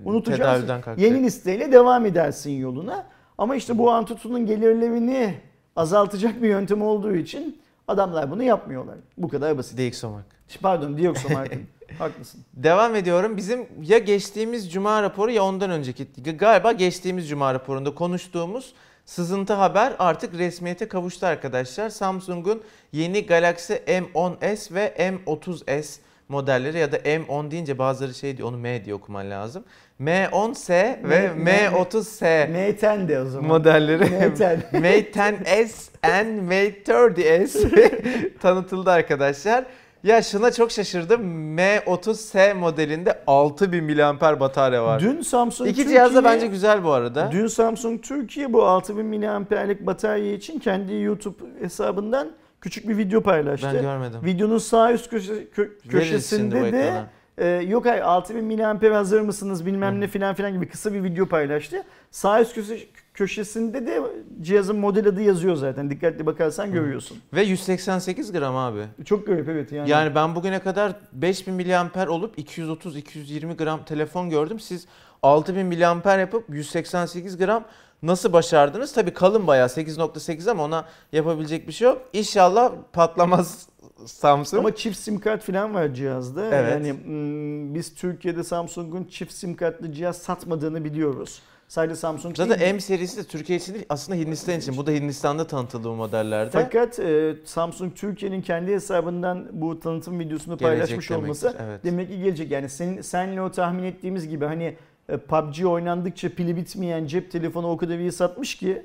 kalkacak. Yeni listeyle devam edersin yoluna. Ama işte bu Antutu'nun gelirlerini azaltacak bir yöntem olduğu için adamlar bunu yapmıyorlar. Bu kadar basit. DxOMark. Pardon Dioxomark'ın. Haklısın. Devam ediyorum. Bizim ya geçtiğimiz cuma raporu ya ondan önceki galiba geçtiğimiz cuma raporunda konuştuğumuz sızıntı haber artık resmiyete kavuştu arkadaşlar. Samsung'un yeni Galaxy M10s ve M30s modelleri ya da M10 deyince bazıları şey diyor onu M diye okuman lazım. M10s ve M- M- M30s M10 de o zaman. modelleri M10. Mate 10s and Mate 30s tanıtıldı arkadaşlar. Ya şuna çok şaşırdım. M30s modelinde 6000 mAh batarya var. Dün Samsung İki Türkiye, cihaz da bence güzel bu arada. Dün Samsung Türkiye bu 6000 mAh'lik batarya için kendi YouTube hesabından küçük bir video paylaştı. Ben görmedim. Videonun sağ üst köşe- kö- köşesinde de e, yok hayır 6000 mAh hazır mısınız bilmem ne filan filan gibi kısa bir video paylaştı. Sağ üst köşe, köşesinde de cihazın model adı yazıyor zaten. Dikkatli bakarsan görüyorsun. Ve 188 gram abi. Çok garip evet yani. Yani ben bugüne kadar 5000 miliamper olup 230-220 gram telefon gördüm. Siz 6000 miliamper yapıp 188 gram nasıl başardınız? Tabii kalın bayağı 8.8 ama ona yapabilecek bir şey yok. İnşallah patlamaz Samsung. Ama çift sim kart falan var cihazda. Evet. Yani mm, biz Türkiye'de Samsung'un çift sim kartlı cihaz satmadığını biliyoruz. Sadece Samsung Zaten değil. M serisi de Türkiye için değil aslında Hindistan için. Bu da Hindistan'da tanıtıldı bu modellerde. Fakat e, Samsung Türkiye'nin kendi hesabından bu tanıtım videosunu Gelecek paylaşmış demektir, olması evet. demek ki gelecek. Yani senin senle o tahmin ettiğimiz gibi hani e, PUBG oynandıkça pili bitmeyen cep telefonu o kadar iyi satmış ki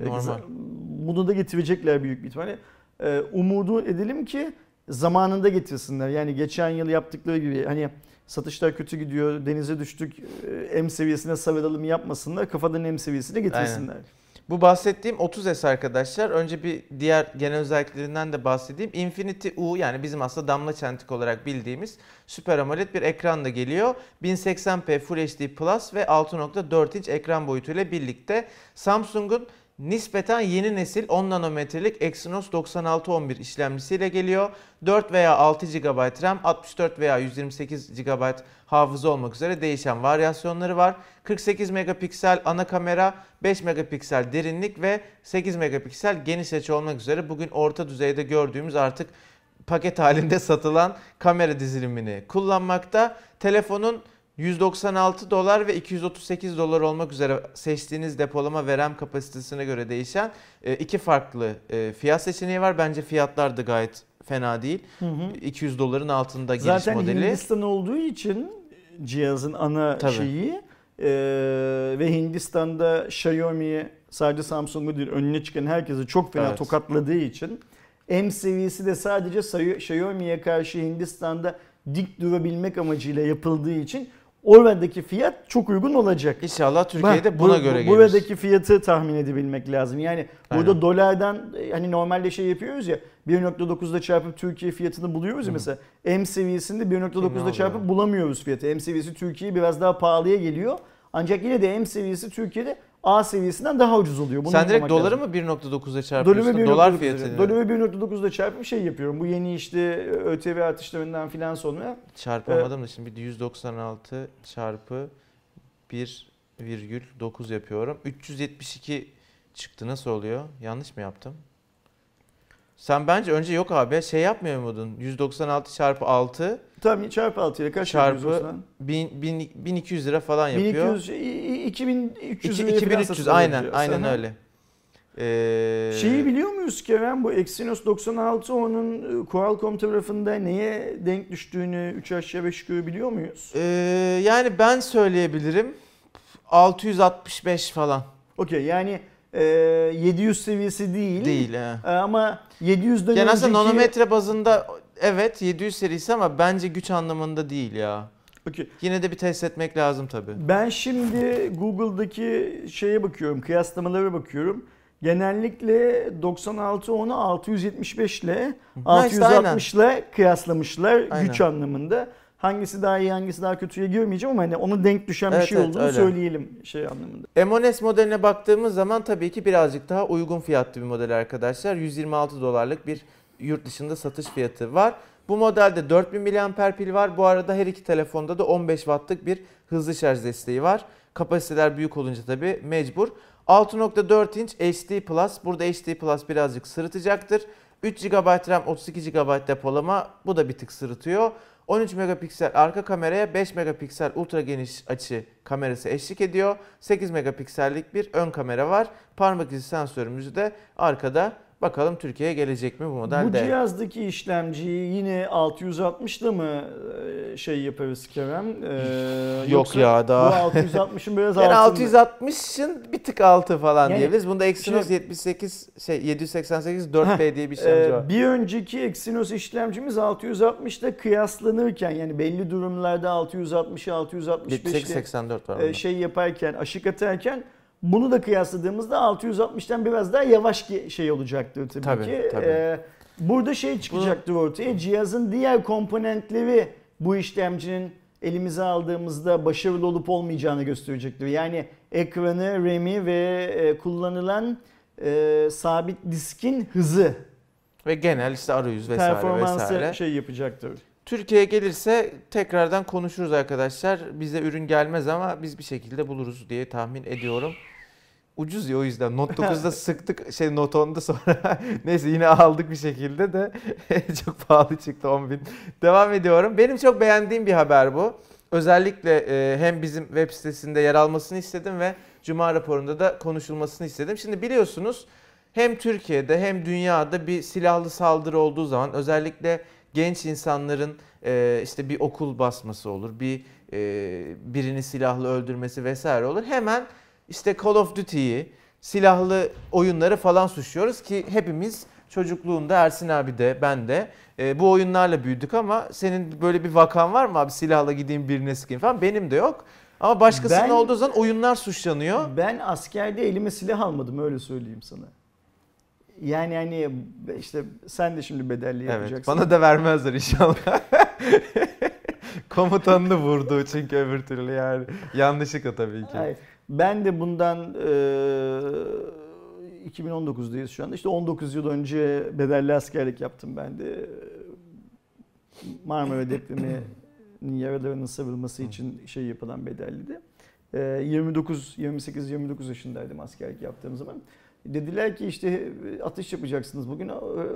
e, Normal. za- bunu da getirecekler büyük bir ihtimalle. E, umudu edelim ki zamanında getirsinler. Yani geçen yıl yaptıkları gibi hani satışlar kötü gidiyor, denize düştük, e, M seviyesine savralım yapmasınlar. Kafadan M seviyesine getirsinler. Bu bahsettiğim 30S arkadaşlar. Önce bir diğer genel özelliklerinden de bahsedeyim. Infinity U yani bizim aslında damla çentik olarak bildiğimiz Super AMOLED bir ekran da geliyor. 1080p Full HD Plus ve 6.4 inç ekran boyutuyla birlikte Samsung'un nispeten yeni nesil 10 nanometrelik Exynos 9611 işlemcisiyle geliyor. 4 veya 6 GB RAM, 64 veya 128 GB hafıza olmak üzere değişen varyasyonları var. 48 megapiksel ana kamera, 5 megapiksel derinlik ve 8 megapiksel geniş açı olmak üzere bugün orta düzeyde gördüğümüz artık paket halinde satılan kamera dizilimini kullanmakta. Telefonun 196 dolar ve 238 dolar olmak üzere seçtiğiniz depolama ve RAM kapasitesine göre değişen e, iki farklı e, fiyat seçeneği var. Bence fiyatlar da gayet fena değil. Hı hı. 200 doların altında giriş Zaten modeli. Hindistan olduğu için cihazın ana Tabii. şeyi e, ve Hindistan'da Xiaomi sadece Samsung'u değil önüne çıkan herkesi çok fena Evet. tokatladığı için M seviyesi de sadece Xiaomi'ye karşı Hindistan'da dik durabilmek amacıyla yapıldığı için oradaki fiyat çok uygun olacak. İnşallah Türkiye'de Bak, buna bu- göre bu- gelir. Buradaki fiyatı tahmin edebilmek lazım. Yani burada Aynen. dolardan e, hani normalde şey yapıyoruz ya 1.9'da çarpıp Türkiye fiyatını buluyoruz ya Hı. mesela. M seviyesinde Şimdi ne 1.9'da oluyor? çarpıp bulamıyoruz fiyatı. M seviyesi Türkiye'ye biraz daha pahalıya geliyor. Ancak yine de M seviyesi Türkiye'de A seviyesinden daha ucuz oluyor. Bunu Sen direkt doları lazım. mı 1.9'a Doları çarpıyorsun? 1.9'da Dolar fiyatını Doları 1.9'da çarpıp şey yapıyorum. Bu yeni işte ÖTV artışlarından filan sonra çarpamadım da şimdi bir 196 çarpı 1,9 yapıyorum. 372 çıktı. Nasıl oluyor? Yanlış mı yaptım? Sen bence önce yok abi şey yapmıyor muydun? 196 çarpı 6 tam çarpı 6 ile kaç Çarpı yapıyoruz o zaman? 1000, 1000 1200 lira falan yapıyor. 1200, i- i- 2300 İki- liraya falan 2300 satılıyor aynen aynen Aha. öyle. Ee, Şeyi biliyor muyuz Kerem bu Exynos 96 onun e, Qualcomm tarafında neye denk düştüğünü 3 aşağı 5 yukarı biliyor muyuz? ee, yani ben söyleyebilirim. 665 falan. Okey yani e, 700 seviyesi değil. Değil. he. E, ama 700'den Yani aslında önceki... nanometre bazında evet 700 serisi ama bence güç anlamında değil ya. Okey. Yine de bir test etmek lazım tabii. Ben şimdi Google'daki şeye bakıyorum, kıyaslamalara bakıyorum. Genellikle 96 onu 675 ile Ha, işte 660 ile kıyaslamışlar Aynen. güç anlamında. Hangisi daha iyi, hangisi daha kötüye girmeyeceğim ama hani ona denk düşen bir Evet, şey evet, olduğunu öyle. söyleyelim şey anlamında. M10s modeline baktığımız zaman tabii ki birazcık daha uygun fiyatlı bir model arkadaşlar. 126 dolarlık bir yurt dışında satış fiyatı var. Bu modelde 4000 mAh pil var. Bu arada her iki telefonda da 15 wattlık bir hızlı şarj desteği var. Kapasiteler büyük olunca tabii mecbur. 6.4 inç HD Plus. Burada HD Plus birazcık sırıtacaktır. 3 GB RAM, 32 GB depolama. Bu da bir tık sırıtıyor. 13 megapiksel arka kameraya 5 megapiksel ultra geniş açı kamerası eşlik ediyor. 8 megapiksellik bir ön kamera var. Parmak izi sensörümüzü de arkada. Bakalım Türkiye'ye gelecek mi bu Bu modelde? cihazdaki işlemciyi yine 660'da mı e, şey yaparız Kerem? Ee, Yok yoksa ya, daha. Bu 660'ın biraz Yani altında. 660'ın bir tık altı falan Yani diyebiliriz. Bunda Exynos şey- 78 şey 788 4B diye bir işlemci Ee, var. bir önceki Exynos işlemcimiz 660'da kıyaslanırken yani belli durumlarda 660'ı 665 78 ile 84 var. e, şey yaparken aşık atarken bunu da kıyasladığımızda 660'tan biraz daha yavaş ki- şey olacaktır tabii, Tabii, ki. tabii. Ee, burada şey çıkacaktır ortaya. Cihazın diğer komponentleri bu işlemcinin elimize aldığımızda başarılı olup olmayacağını gösterecektir. Yani ekranı, RAM'i ve e, kullanılan e, sabit diskin hızı Ve genel işte arayüz vesaire performansı vesaire. şey yapacaktır. Türkiye'ye gelirse tekrardan konuşuruz arkadaşlar. Bize ürün gelmez ama biz bir şekilde buluruz diye tahmin ediyorum. Ucuz ya o yüzden. Note 9'da sıktık şey Note 10'da sonra neyse yine aldık bir şekilde de çok pahalı çıktı 10 bin. Devam ediyorum. Benim çok beğendiğim bir haber bu. Özellikle e, hem bizim web sitesinde yer almasını istedim ve Cuma raporunda da konuşulmasını istedim. Şimdi biliyorsunuz hem Türkiye'de hem dünyada bir silahlı saldırı olduğu zaman özellikle genç insanların e, işte bir okul basması olur, bir e, birini silahlı öldürmesi vesaire olur. Hemen işte Call of Duty'yi, silahlı oyunları falan suçluyoruz ki hepimiz çocukluğunda Ersin abi de ben de e, bu oyunlarla büyüdük ama senin böyle bir vakan var mı abi silahla gideyim birine sıkayım falan benim de yok. Ama başkasının Ben- olduğu zaman oyunlar suçlanıyor. Ben askerde elime silah almadım öyle söyleyeyim sana. Yani hani işte sen de şimdi bedelli Evet, yapacaksın. bana da vermezler inşallah. Komutanını vurdu çünkü öbür türlü yani. Yanlışlıkla tabii ki. Hayır. Ben de bundan e, 2019'dayız şu anda. İşte 19 yıl önce bedelli askerlik yaptım ben de. Marmara depreminin yaralarının sarılması için şey yapılan bedelliydi. E, 29, 28, 29 yaşındaydım askerlik yaptığım zaman. Dediler ki işte atış yapacaksınız bugün. E,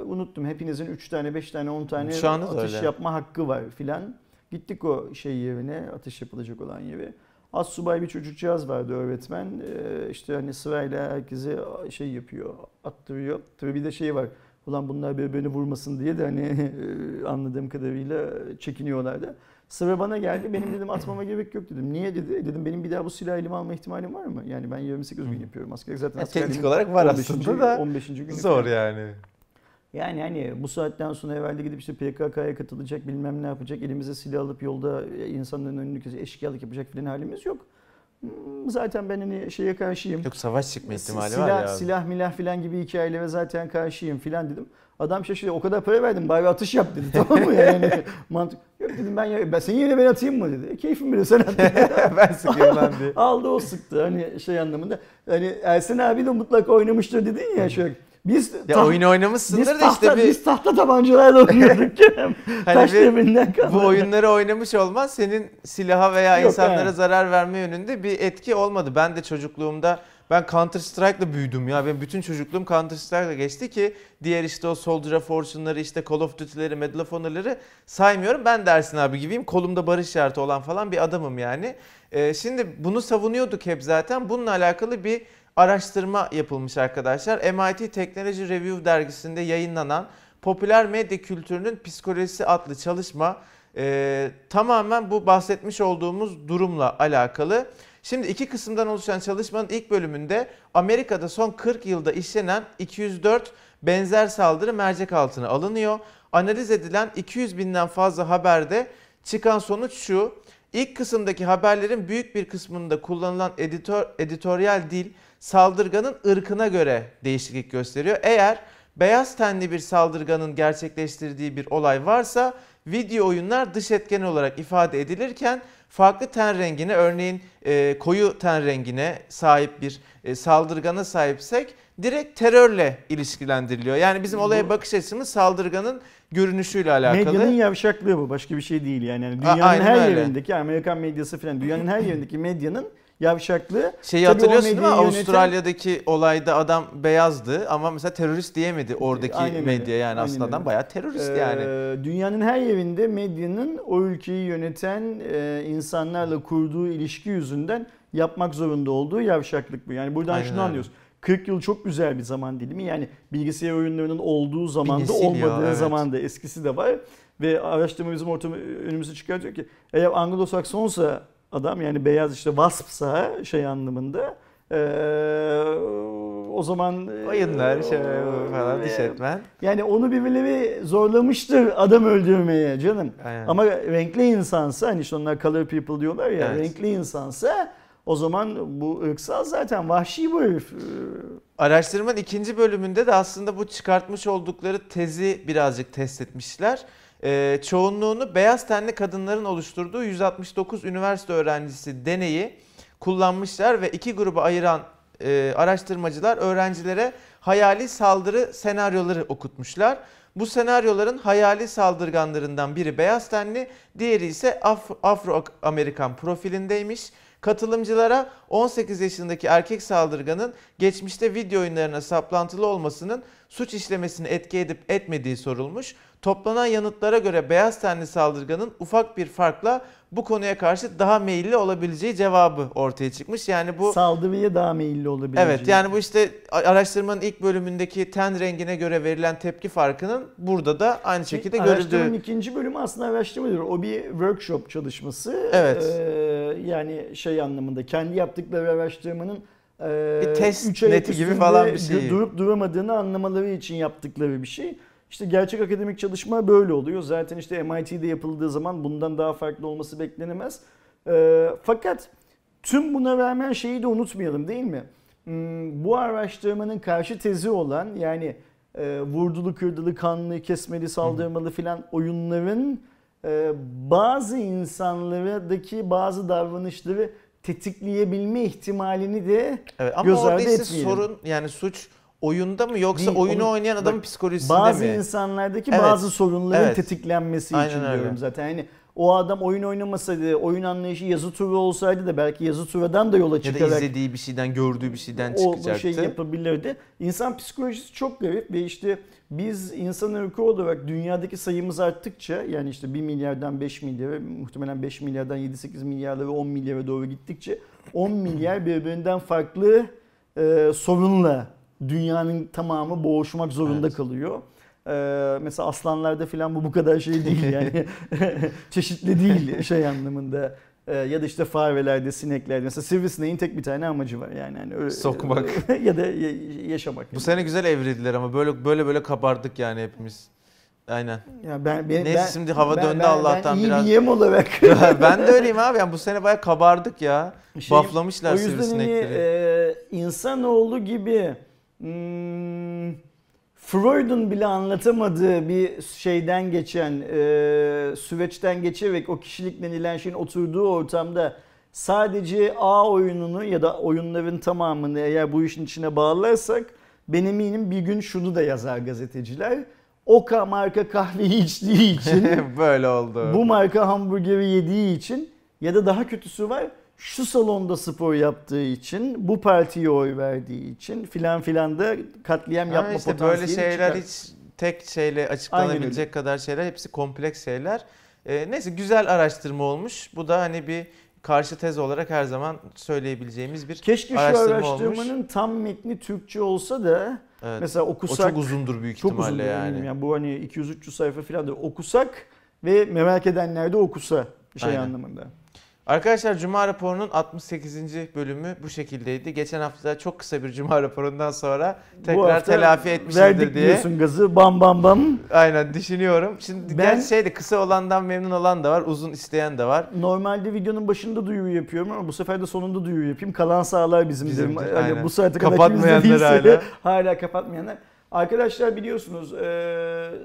Unuttum hepinizin 3 tane, 5 tane, 10 tane da atış öyle. yapma hakkı var filan. Gittik o şey yerine, atış yapılacak olan yere. Az subay bir çocukcağız vardı öğretmen. Ee, işte hani sırayla herkese şey yapıyor, attırıyor. Tabii bir de şey var. Ulan bunlar birbirini vurmasın diye de hani anladığım kadarıyla çekiniyorlardı. Sıra bana geldi. Benim dedim atmama gerek yok dedim. Niye dedi? E Dedim benim bir daha bu silahı elime alma ihtimalim var mı? Yani ben 28 gün yapıyorum askerlik. Zaten Ya askerliğin teknik olarak var 15. aslında da 15. günü Zor falan. yani. Yani hani bu saatten sonra evvelde gidip işte PKK'ya katılacak bilmem ne yapacak elimize silah alıp yolda insanların önünü kesip eşkıyalık yapacak filan halimiz yok. Hmm, Zaten ben hani şeye karşıyım. Yok savaş çıkma ihtimali silah, var ya. Silah milah filan gibi hikayelere zaten karşıyım filan dedim. Adam şaşırdı o kadar para verdim bari atış yap dedi tamam mı yani mantık. Yok dedim ben, ya- ben senin yerine ben atayım mı dedi. E, keyfim bilir sen at ben sıkıyorum lan diye. Aldı o sıktı hani şey anlamında. Hani Ersin abi de mutlaka oynamıştır dedin ya şöyle. Biz Ya taht- oyunu oynamışsındır da tahta, işte bir biz tahta tabancalarla oynuyorduk Kerem. Hani Taş devrinden kaldı. bu oyunları oynamış olman senin silaha veya Yok, insanlara he. zarar verme yönünde bir etki olmadı. Ben de çocukluğumda ben Counter Strike'la büyüdüm ya. Benim bütün çocukluğum Counter Strike'la geçti ki diğer işte o Soldier of Fortune'ları işte Call of Duty'leri, Medal of Honor'ları saymıyorum. Ben de Ersin abi gibiyim. Kolumda barış işareti olan falan bir adamım yani. Ee, şimdi bunu savunuyorduk hep zaten. Bununla alakalı bir araştırma yapılmış arkadaşlar. MIT Technology Review dergisinde yayınlanan Popüler Medya Kültürünün Psikolojisi adlı çalışma e, tamamen bu bahsetmiş olduğumuz durumla alakalı. Şimdi iki kısımdan oluşan çalışmanın ilk bölümünde Amerika'da son 40 yılda işlenen 204 benzer saldırı mercek altına alınıyor. Analiz edilen 200 binden fazla haberde çıkan sonuç şu. İlk kısımdaki haberlerin büyük bir kısmında kullanılan editör, editoryal dil saldırganın ırkına göre değişiklik gösteriyor. Eğer beyaz tenli bir saldırganın gerçekleştirdiği bir olay varsa video oyunlar dış etken olarak ifade edilirken farklı ten rengine örneğin e, koyu ten rengine sahip bir e, saldırgana sahipsek direkt terörle ilişkilendiriliyor. Yani bizim olaya bakış açımız saldırganın görünüşüyle alakalı. Medyanın yavşaklığı bu. Başka bir şey değil yani. yani dünyanın aynen her öyle. yerindeki Amerikan medyası falan dünyanın her yerindeki medyanın yavşaklığı. Şeyi Tabii hatırlıyorsun değil mi? yöneten- Avustralya'daki olayda adam beyazdı ama mesela terörist diyemedi oradaki Aynen medya yani Aynen aslında adam bayağı terörist Ee, yani. Dünyanın her yerinde medyanın o ülkeyi yöneten e, insanlarla kurduğu ilişki yüzünden yapmak zorunda olduğu yavşaklık bu. Yani buradan Aynen şunu öyle. anlıyoruz. 40 yıl çok güzel bir zaman dilimi. Yani bilgisayar oyunlarının olduğu zamanda nesil ya, olmadığı evet. zamanda eskisi de var. Ve araştırma bizim ortamı önümüze çıkartıyor ki eğer Anglo-Saksonsa adam yani beyaz işte waspsa şey anlamında eee, o zaman Oyunlar şey falan eee, diş etmen. yani onu birbirleri zorlamıştır adam öldürmeye canım. Aynen. Ama renkli insansa hani işte onlar color people diyorlar ya Evet. renkli insansa o zaman bu ırksal zaten vahşi bu herif. Araştırmanın ikinci bölümünde de aslında bu çıkartmış oldukları tezi birazcık test etmişler. Ee, çoğunluğunu beyaz tenli kadınların oluşturduğu 169 üniversite öğrencisi deneyi kullanmışlar ve iki gruba ayıran e, araştırmacılar öğrencilere hayali saldırı senaryoları okutmuşlar. Bu senaryoların hayali saldırganlarından biri beyaz tenli, diğeri ise Af- Afro-Amerikan profilindeymiş. Katılımcılara 18 yaşındaki erkek saldırganın geçmişte video oyunlarına saplantılı olmasının suç işlemesini etki edip etmediği sorulmuş. Toplanan yanıtlara göre beyaz tenli saldırganın ufak bir farkla bu konuya karşı daha meyilli olabileceği cevabı ortaya çıkmış. Yani bu Saldırıya daha meyilli olabilecek. Evet yani bu işte araştırmanın ilk bölümündeki ten rengine göre verilen tepki farkının burada da aynı şekilde Araştırmanın görüldüğü. ikinci bölümü aslında araştırma değil. O bir workshop çalışması. Evet. Ee, yani şey anlamında kendi yaptıkları araştırmanın Bir test üç neti gibi falan bir şey. Durup duramadığını anlamaları için yaptıkları bir şey. İşte gerçek akademik çalışma böyle oluyor. Zaten işte MIT'de yapıldığı zaman bundan daha farklı olması beklenemez. Ee, fakat tüm buna rağmen şeyi de unutmayalım değil mi? Hmm, Bu araştırmanın karşı tezi olan yani e, vurdulu, kırdılı, kanlı, kesmeli, saldırmalı filan oyunların e, bazı insanlardaki bazı davranışları tetikleyebilme ihtimalini de Evet ama göz ardı etmeyelim. sorun yani suç oyunda mı yoksa Değil, oyunu onu- oynayan adamın bak, psikolojisinde bazı mi? insanlardaki Evet. bazı sorunların Evet. tetiklenmesi Aynen için öyle. diyorum zaten. Yani o adam oyun oynamasaydı, oyun anlayışı yazı turu olsaydı da belki yazı turadan da yola ya da çıkarak izlediği bir şeyden gördüğü bir şeyden o çıkacaktı. şey yapabilirdi. İnsan psikolojisi çok garip ve işte biz insan ırkı olarak dünyadaki sayımız arttıkça yani işte 1 milyardan 5 milyara muhtemelen 5 milyardan 7-8 milyarlara 10 milyara doğru gittikçe 10 milyar birbirinden farklı e, sorunla dünyanın tamamı boğuşmak zorunda Evet. kalıyor. Ee, mesela aslanlarda falan bu bu kadar şey değil yani çeşitli değil şey anlamında. Ee, ya da işte farelerde, sineklerde mesela sivrisineğin tek bir tane amacı var yani öyle- Sokmak. ya da ya- yaşamak. Bu sene güzel evrildiler ama böyle böyle böyle kabardık yani hepimiz. Aynen. ya ben, ben, Neyse ben- şimdi hava ben- döndü ben- Allah'tan ben iyi biraz. bir yem olarak. ben de öyleyim abi. Yani bu sene bayağı kabardık ya. Şey, Baflamışlar o yüzden hani sivrisinekleri. e, insanoğlu gibi hmm, Freud'un bile anlatamadığı bir şeyden geçen e, süreçten geçerek o kişilik denilen şeyin oturduğu ortamda sadece A oyununu ya da oyunların tamamını eğer bu işin içine bağlarsak ben eminim bir gün şunu da yazar gazeteciler. O ka- marka kahveyi içtiği için böyle oldu. bu marka hamburgeri yediği için ya da daha kötüsü var şu salonda spor yaptığı için, bu partiye oy verdiği için filan filan da katliam yapma işte potansiyeli böyle şeyler çıkar. hiç tek şeyle açıklanabilecek kadar şeyler hepsi kompleks şeyler. Ee, neyse güzel araştırma olmuş. Bu da hani bir karşı tez olarak her zaman söyleyebileceğimiz bir Keşke şu araştırma araştırmanın tam metni Türkçe olsa da evet. mesela o okusak çok uzundur büyük çok ihtimalle uzun yani. yani. yani bu hani 200-300 sayfa filan da okusak ve merak edenler de okusa şey Aynen. anlamında. Arkadaşlar Cuma raporunun 68. bölümü bu şekildeydi. Geçen hafta çok kısa bir Cuma raporundan sonra tekrar telafi etmişizdir verdik diye. diyorsun gazı bam bam bam. Aynen düşünüyorum. Şimdi Ben- ben... şeyde kısa olandan memnun olan da var, uzun isteyen de var. Normalde videonun başında duyuru yapıyorum ama bu sefer de sonunda duyuru yapayım. Kalan sağlar bizim. Bizimdir, Hani bu saate kadar Kapatmayanlar hala. hala kapatmayanlar. Arkadaşlar biliyorsunuz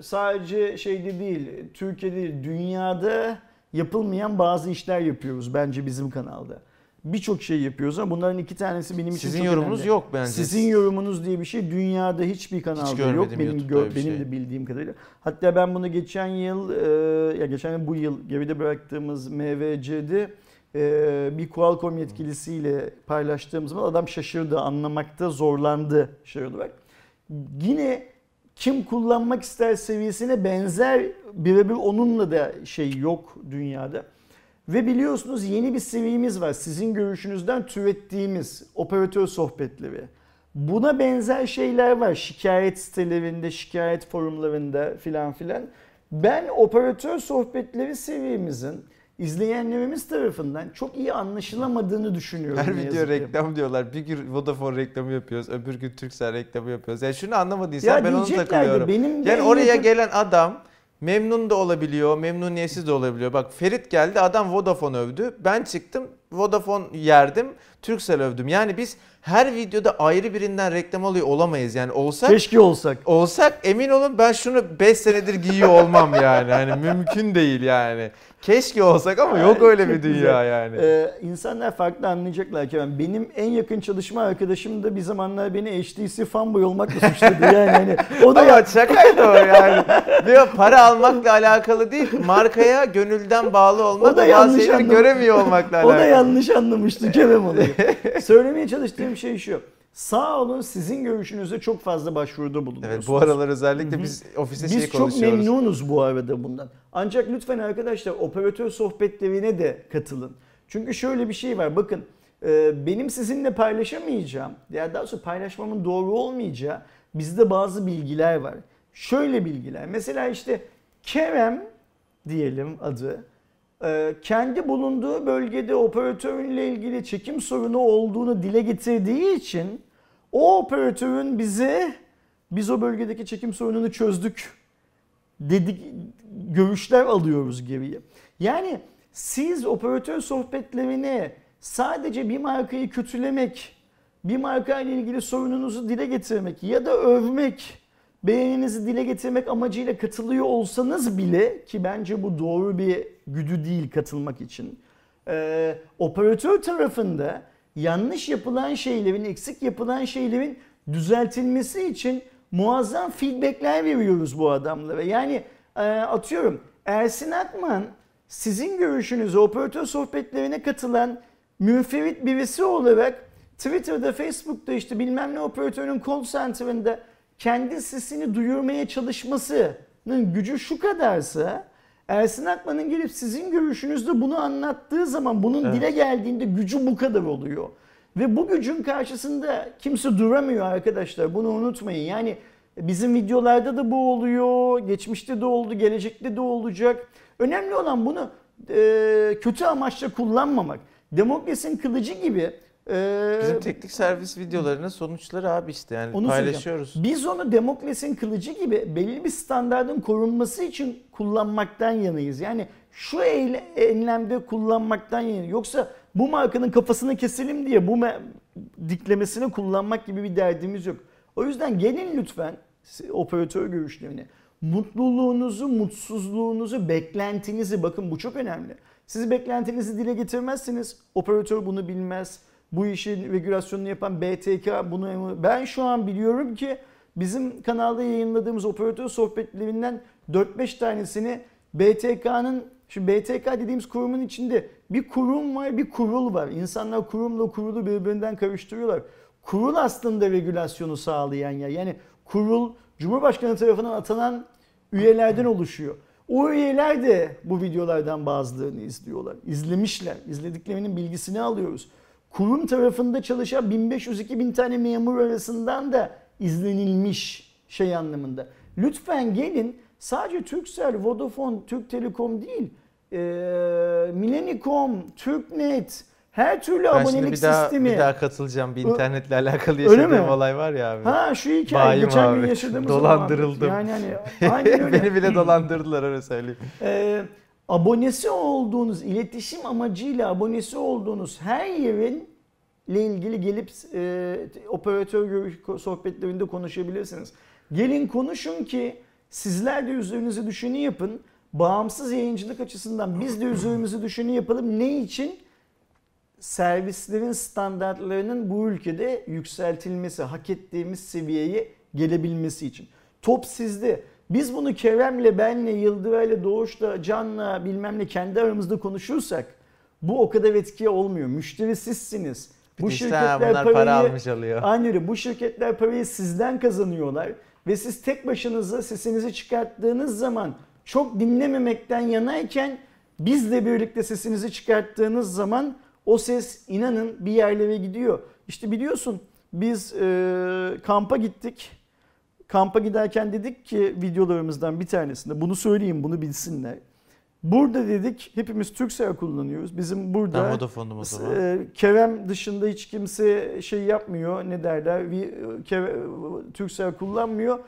sadece şeyde değil, Türkiye'de değil, dünyada yapılmayan bazı işler yapıyoruz bence bizim kanalda. Birçok şey yapıyoruz ama bunların iki tanesi benim için Sizin çok yorumunuz önemli. yok bence. Sizin yorumunuz diye bir şey dünyada hiçbir kanalda yok görmedim benim gör- benim şey. de bildiğim kadarıyla. Hatta ben bunu geçen yıl e, ya geçen yıl bu yıl geride bıraktığımız MVC'de e, bir Qualcomm yetkilisiyle paylaştığım zaman adam şaşırdı, anlamakta zorlandı şey olarak. Yine kim kullanmak ister seviyesine benzer birebir onunla da şey yok dünyada. Ve biliyorsunuz yeni bir seviyemiz var. Sizin görüşünüzden türettiğimiz operatör sohbetleri. Buna benzer şeyler var. Şikayet sitelerinde, şikayet forumlarında filan filan. Ben operatör sohbetleri seviyemizin izleyenlerimiz tarafından çok iyi anlaşılamadığını düşünüyorum. Her video ki. reklam diyorlar. Bir gün Vodafone reklamı yapıyoruz, öbür gün Turkcell reklamı yapıyoruz. Yani şunu anlamadıysan Ya ben onu takılıyorum. benim Yani oraya yakın- gelen adam memnun da olabiliyor, memnuniyetsiz de olabiliyor. Bak Ferit geldi, adam Vodafone övdü. Ben çıktım, Vodafone yerdim. Turkcell övdüm. Yani biz her videoda ayrı birinden reklam alıyor olamayız. Yani olsak Keşke olsak. olsak emin olun ben şunu 5 senedir giyiyor olmam yani. Hani mümkün değil yani. Keşke olsak ama yok öyle bir dünya güzel. yani. Ee, insanlar farklı anlayacaklar Kerem. Benim en yakın çalışma arkadaşım da bir zamanlar beni HTC fanboy olmakla suçladı. Yani hani o da Ama şakaydı o yani. Diyor para almakla alakalı değil, markaya gönülden bağlı olmak, O da yanlış şeyleri göremiyor olmakla o alakalı. da yanlış anlamıştı Kerem olayı. Söylemeye çalıştığım şey şu. Sağ olun sizin görüşünüze çok fazla başvuruda bulunuyorsunuz. Evet bu aralar özellikle biz ofiste şey Biz çok konuşuyoruz. memnunuz bu arada bundan. Ancak lütfen arkadaşlar operatör sohbetlerine de katılın. Çünkü şöyle bir şey var. Bakın e, benim sizinle paylaşamayacağım, ya daha doğrusu paylaşmamın doğru olmayacağı bizde bazı bilgiler var. Şöyle bilgiler. Mesela işte Kerem diyelim adı. e, Kendi bulunduğu bölgede operatörünle ilgili çekim sorunu olduğunu dile getirdiği için o operatörün bize biz o bölgedeki çekim sorununu çözdük dedik görüşler alıyoruz geriye. Yani siz operatör sohbetlerine sadece bir markayı kötülemek, bir marka ile ilgili sorununuzu dile getirmek ya da övmek, beğeninizi dile getirmek amacıyla katılıyor olsanız bile ki bence bu doğru bir güdü değil katılmak için. Ee, operatör tarafında yanlış yapılan şeylerin, eksik yapılan şeylerin düzeltilmesi için muazzam feedbackler veriyoruz bu adamlara. Yani e, atıyorum Ersin Akman sizin görüşünüzü operatör sohbetlerine katılan münferit birisi olarak Twitter'da, Facebook'ta işte bilmem ne operatörün call center'ında kendi sesini duyurmaya çalışmasının gücü şu kadarsa Ersin Akman'ın gelip sizin görüşünüzde bunu anlattığı zaman bunun Evet. dile geldiğinde gücü bu kadar oluyor. Ve bu gücün karşısında kimse duramıyor arkadaşlar. Bunu unutmayın. Yani bizim videolarda da bu oluyor. Geçmişte de oldu, gelecekte de olacak. Önemli olan bunu e, kötü amaçla kullanmamak. Demokrasinin kılıcı gibi e, Bizim teknik servis videolarının sonuçları abi işte yani onu söyleyeceğim. paylaşıyoruz. Biz onu Demokles'in kılıcı gibi belli bir standardın korunması için kullanmaktan yanayız. Yani şu enlemde kullanmaktan yanayız. Yoksa bu markanın kafasını keselim diye bu me- diklemesini kullanmak gibi bir derdimiz yok. O yüzden gelin lütfen operatör görüşlerine. Mutluluğunuzu, mutsuzluğunuzu, beklentinizi bakın bu çok önemli. Siz beklentinizi dile getirmezseniz operatör bunu bilmez. Bu işin regülasyonunu yapan BTK bunu ben şu an biliyorum ki bizim kanalda yayınladığımız operatör sohbetlerinden 4-5 tanesini BTK'nın Şimdi BTK dediğimiz kurumun içinde bir kurum var, bir kurul var. İnsanlar kurumla kurulu birbirinden karıştırıyorlar. Kurul aslında regülasyonu sağlayan yer. Yani kurul Cumhurbaşkanı tarafından atanan üyelerden oluşuyor. O üyeler de bu videolardan bazılarını izliyorlar. İzlemişler. İzlediklerinin bilgisini alıyoruz. Kurum tarafında çalışan 1500-2000 tane memur arasından da izlenilmiş şey anlamında. Lütfen gelin sadece Turkcell, Vodafone, Türk Telekom değil, e, Millennium, Türknet, her türlü Ben abonelik şimdi bir daha, sistemi. bir daha katılacağım. Bir internetle alakalı yaşadığım olay var ya abi. Ha şu hikaye Bayım geçen gün abi. yaşadığımız Dolandırıldım. muhabbet. Yani hani aynen öyle. Beni bile dolandırdılar öyle söyleyeyim. Ee, abonesi olduğunuz, iletişim amacıyla abonesi olduğunuz her yerin ile ilgili gelip e, operatör sohbetlerinde konuşabilirsiniz. Gelin konuşun ki sizler de üzerinize düşeni yapın. Bağımsız yayıncılık açısından biz de üzerimize düşeni yapalım. Ne için? servislerin standartlarının bu ülkede yükseltilmesi, hak ettiğimiz seviyeye gelebilmesi için. Top sizde. Biz bunu Kerem'le, benle, Yıldıray'la, Doğuş'la, Can'la bilmem ne kendi aramızda konuşursak bu o kadar etki olmuyor. Müşteri sizsiniz. Bu İşte şirketler parayı, para almış alıyor. Öyle. Bu şirketler parayı sizden kazanıyorlar. Ve siz tek başınıza sesinizi çıkarttığınız zaman çok dinlememekten yanayken bizle birlikte sesinizi çıkarttığınız zaman o ses inanın bir yerlere gidiyor. İşte biliyorsun biz e, kampa gittik. Kampa giderken dedik ki videolarımızdan bir tanesinde bunu söyleyeyim bunu bilsinler. Burada dedik hepimiz Turkcell kullanıyoruz. Bizim burada Ben Vodafone'um o zaman. e, Kerem dışında hiç kimse şey yapmıyor ne derler Turkcell kullanmıyor.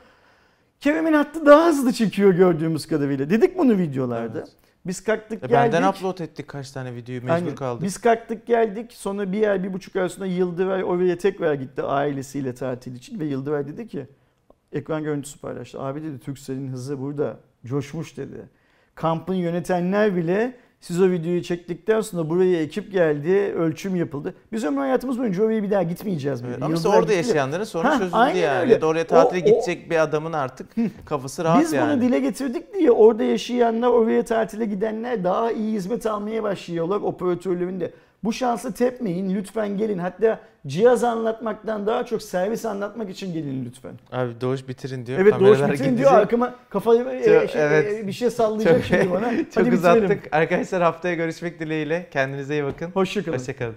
Kerem'in hattı daha hızlı çekiyor gördüğümüz kadarıyla. Dedik bunu videolarda. Evet. Biz kalktık E geldik. benden upload ettik kaç tane videoyu mecbur Aynen. kaldık. Biz kalktık geldik. Sonra bir ay bir buçuk ay sonra Yıldıray oraya tekrar gitti ailesiyle tatil için. Ve Yıldıray dedi ki ekran görüntüsü paylaştı. Abi dedi Turkcell'in hızı burada coşmuş dedi. Kampın yönetenler bile siz o videoyu çektikten sonra buraya ekip geldi, ölçüm yapıldı. Biz ömrü hayatımız boyunca oraya bir daha gitmeyeceğiz. Evet, dedi. ama işte orada gitti. yaşayanların sorunu Ha, çözüldü yani. öyle. Oraya tatile O- o- gidecek bir adamın artık kafası rahat Biz yani. bunu dile getirdik diye orada yaşayanlar, oraya tatile gidenler daha iyi hizmet almaya başlıyorlar operatörlerin de. Bu şansı tepmeyin, lütfen gelin. Hatta cihaz anlatmaktan daha çok servis anlatmak için gelin lütfen. Abi Doğuş bitirin diyor. Evet Doğuş bitirin diyor arkama kafayı e, şey, evet. e, bir şey sallayacak Çok- şimdi bana. Hadi Çok bitirelim. uzattık. Arkadaşlar haftaya görüşmek dileğiyle. Kendinize iyi bakın. Hoşçakalın. Hoşçakalın.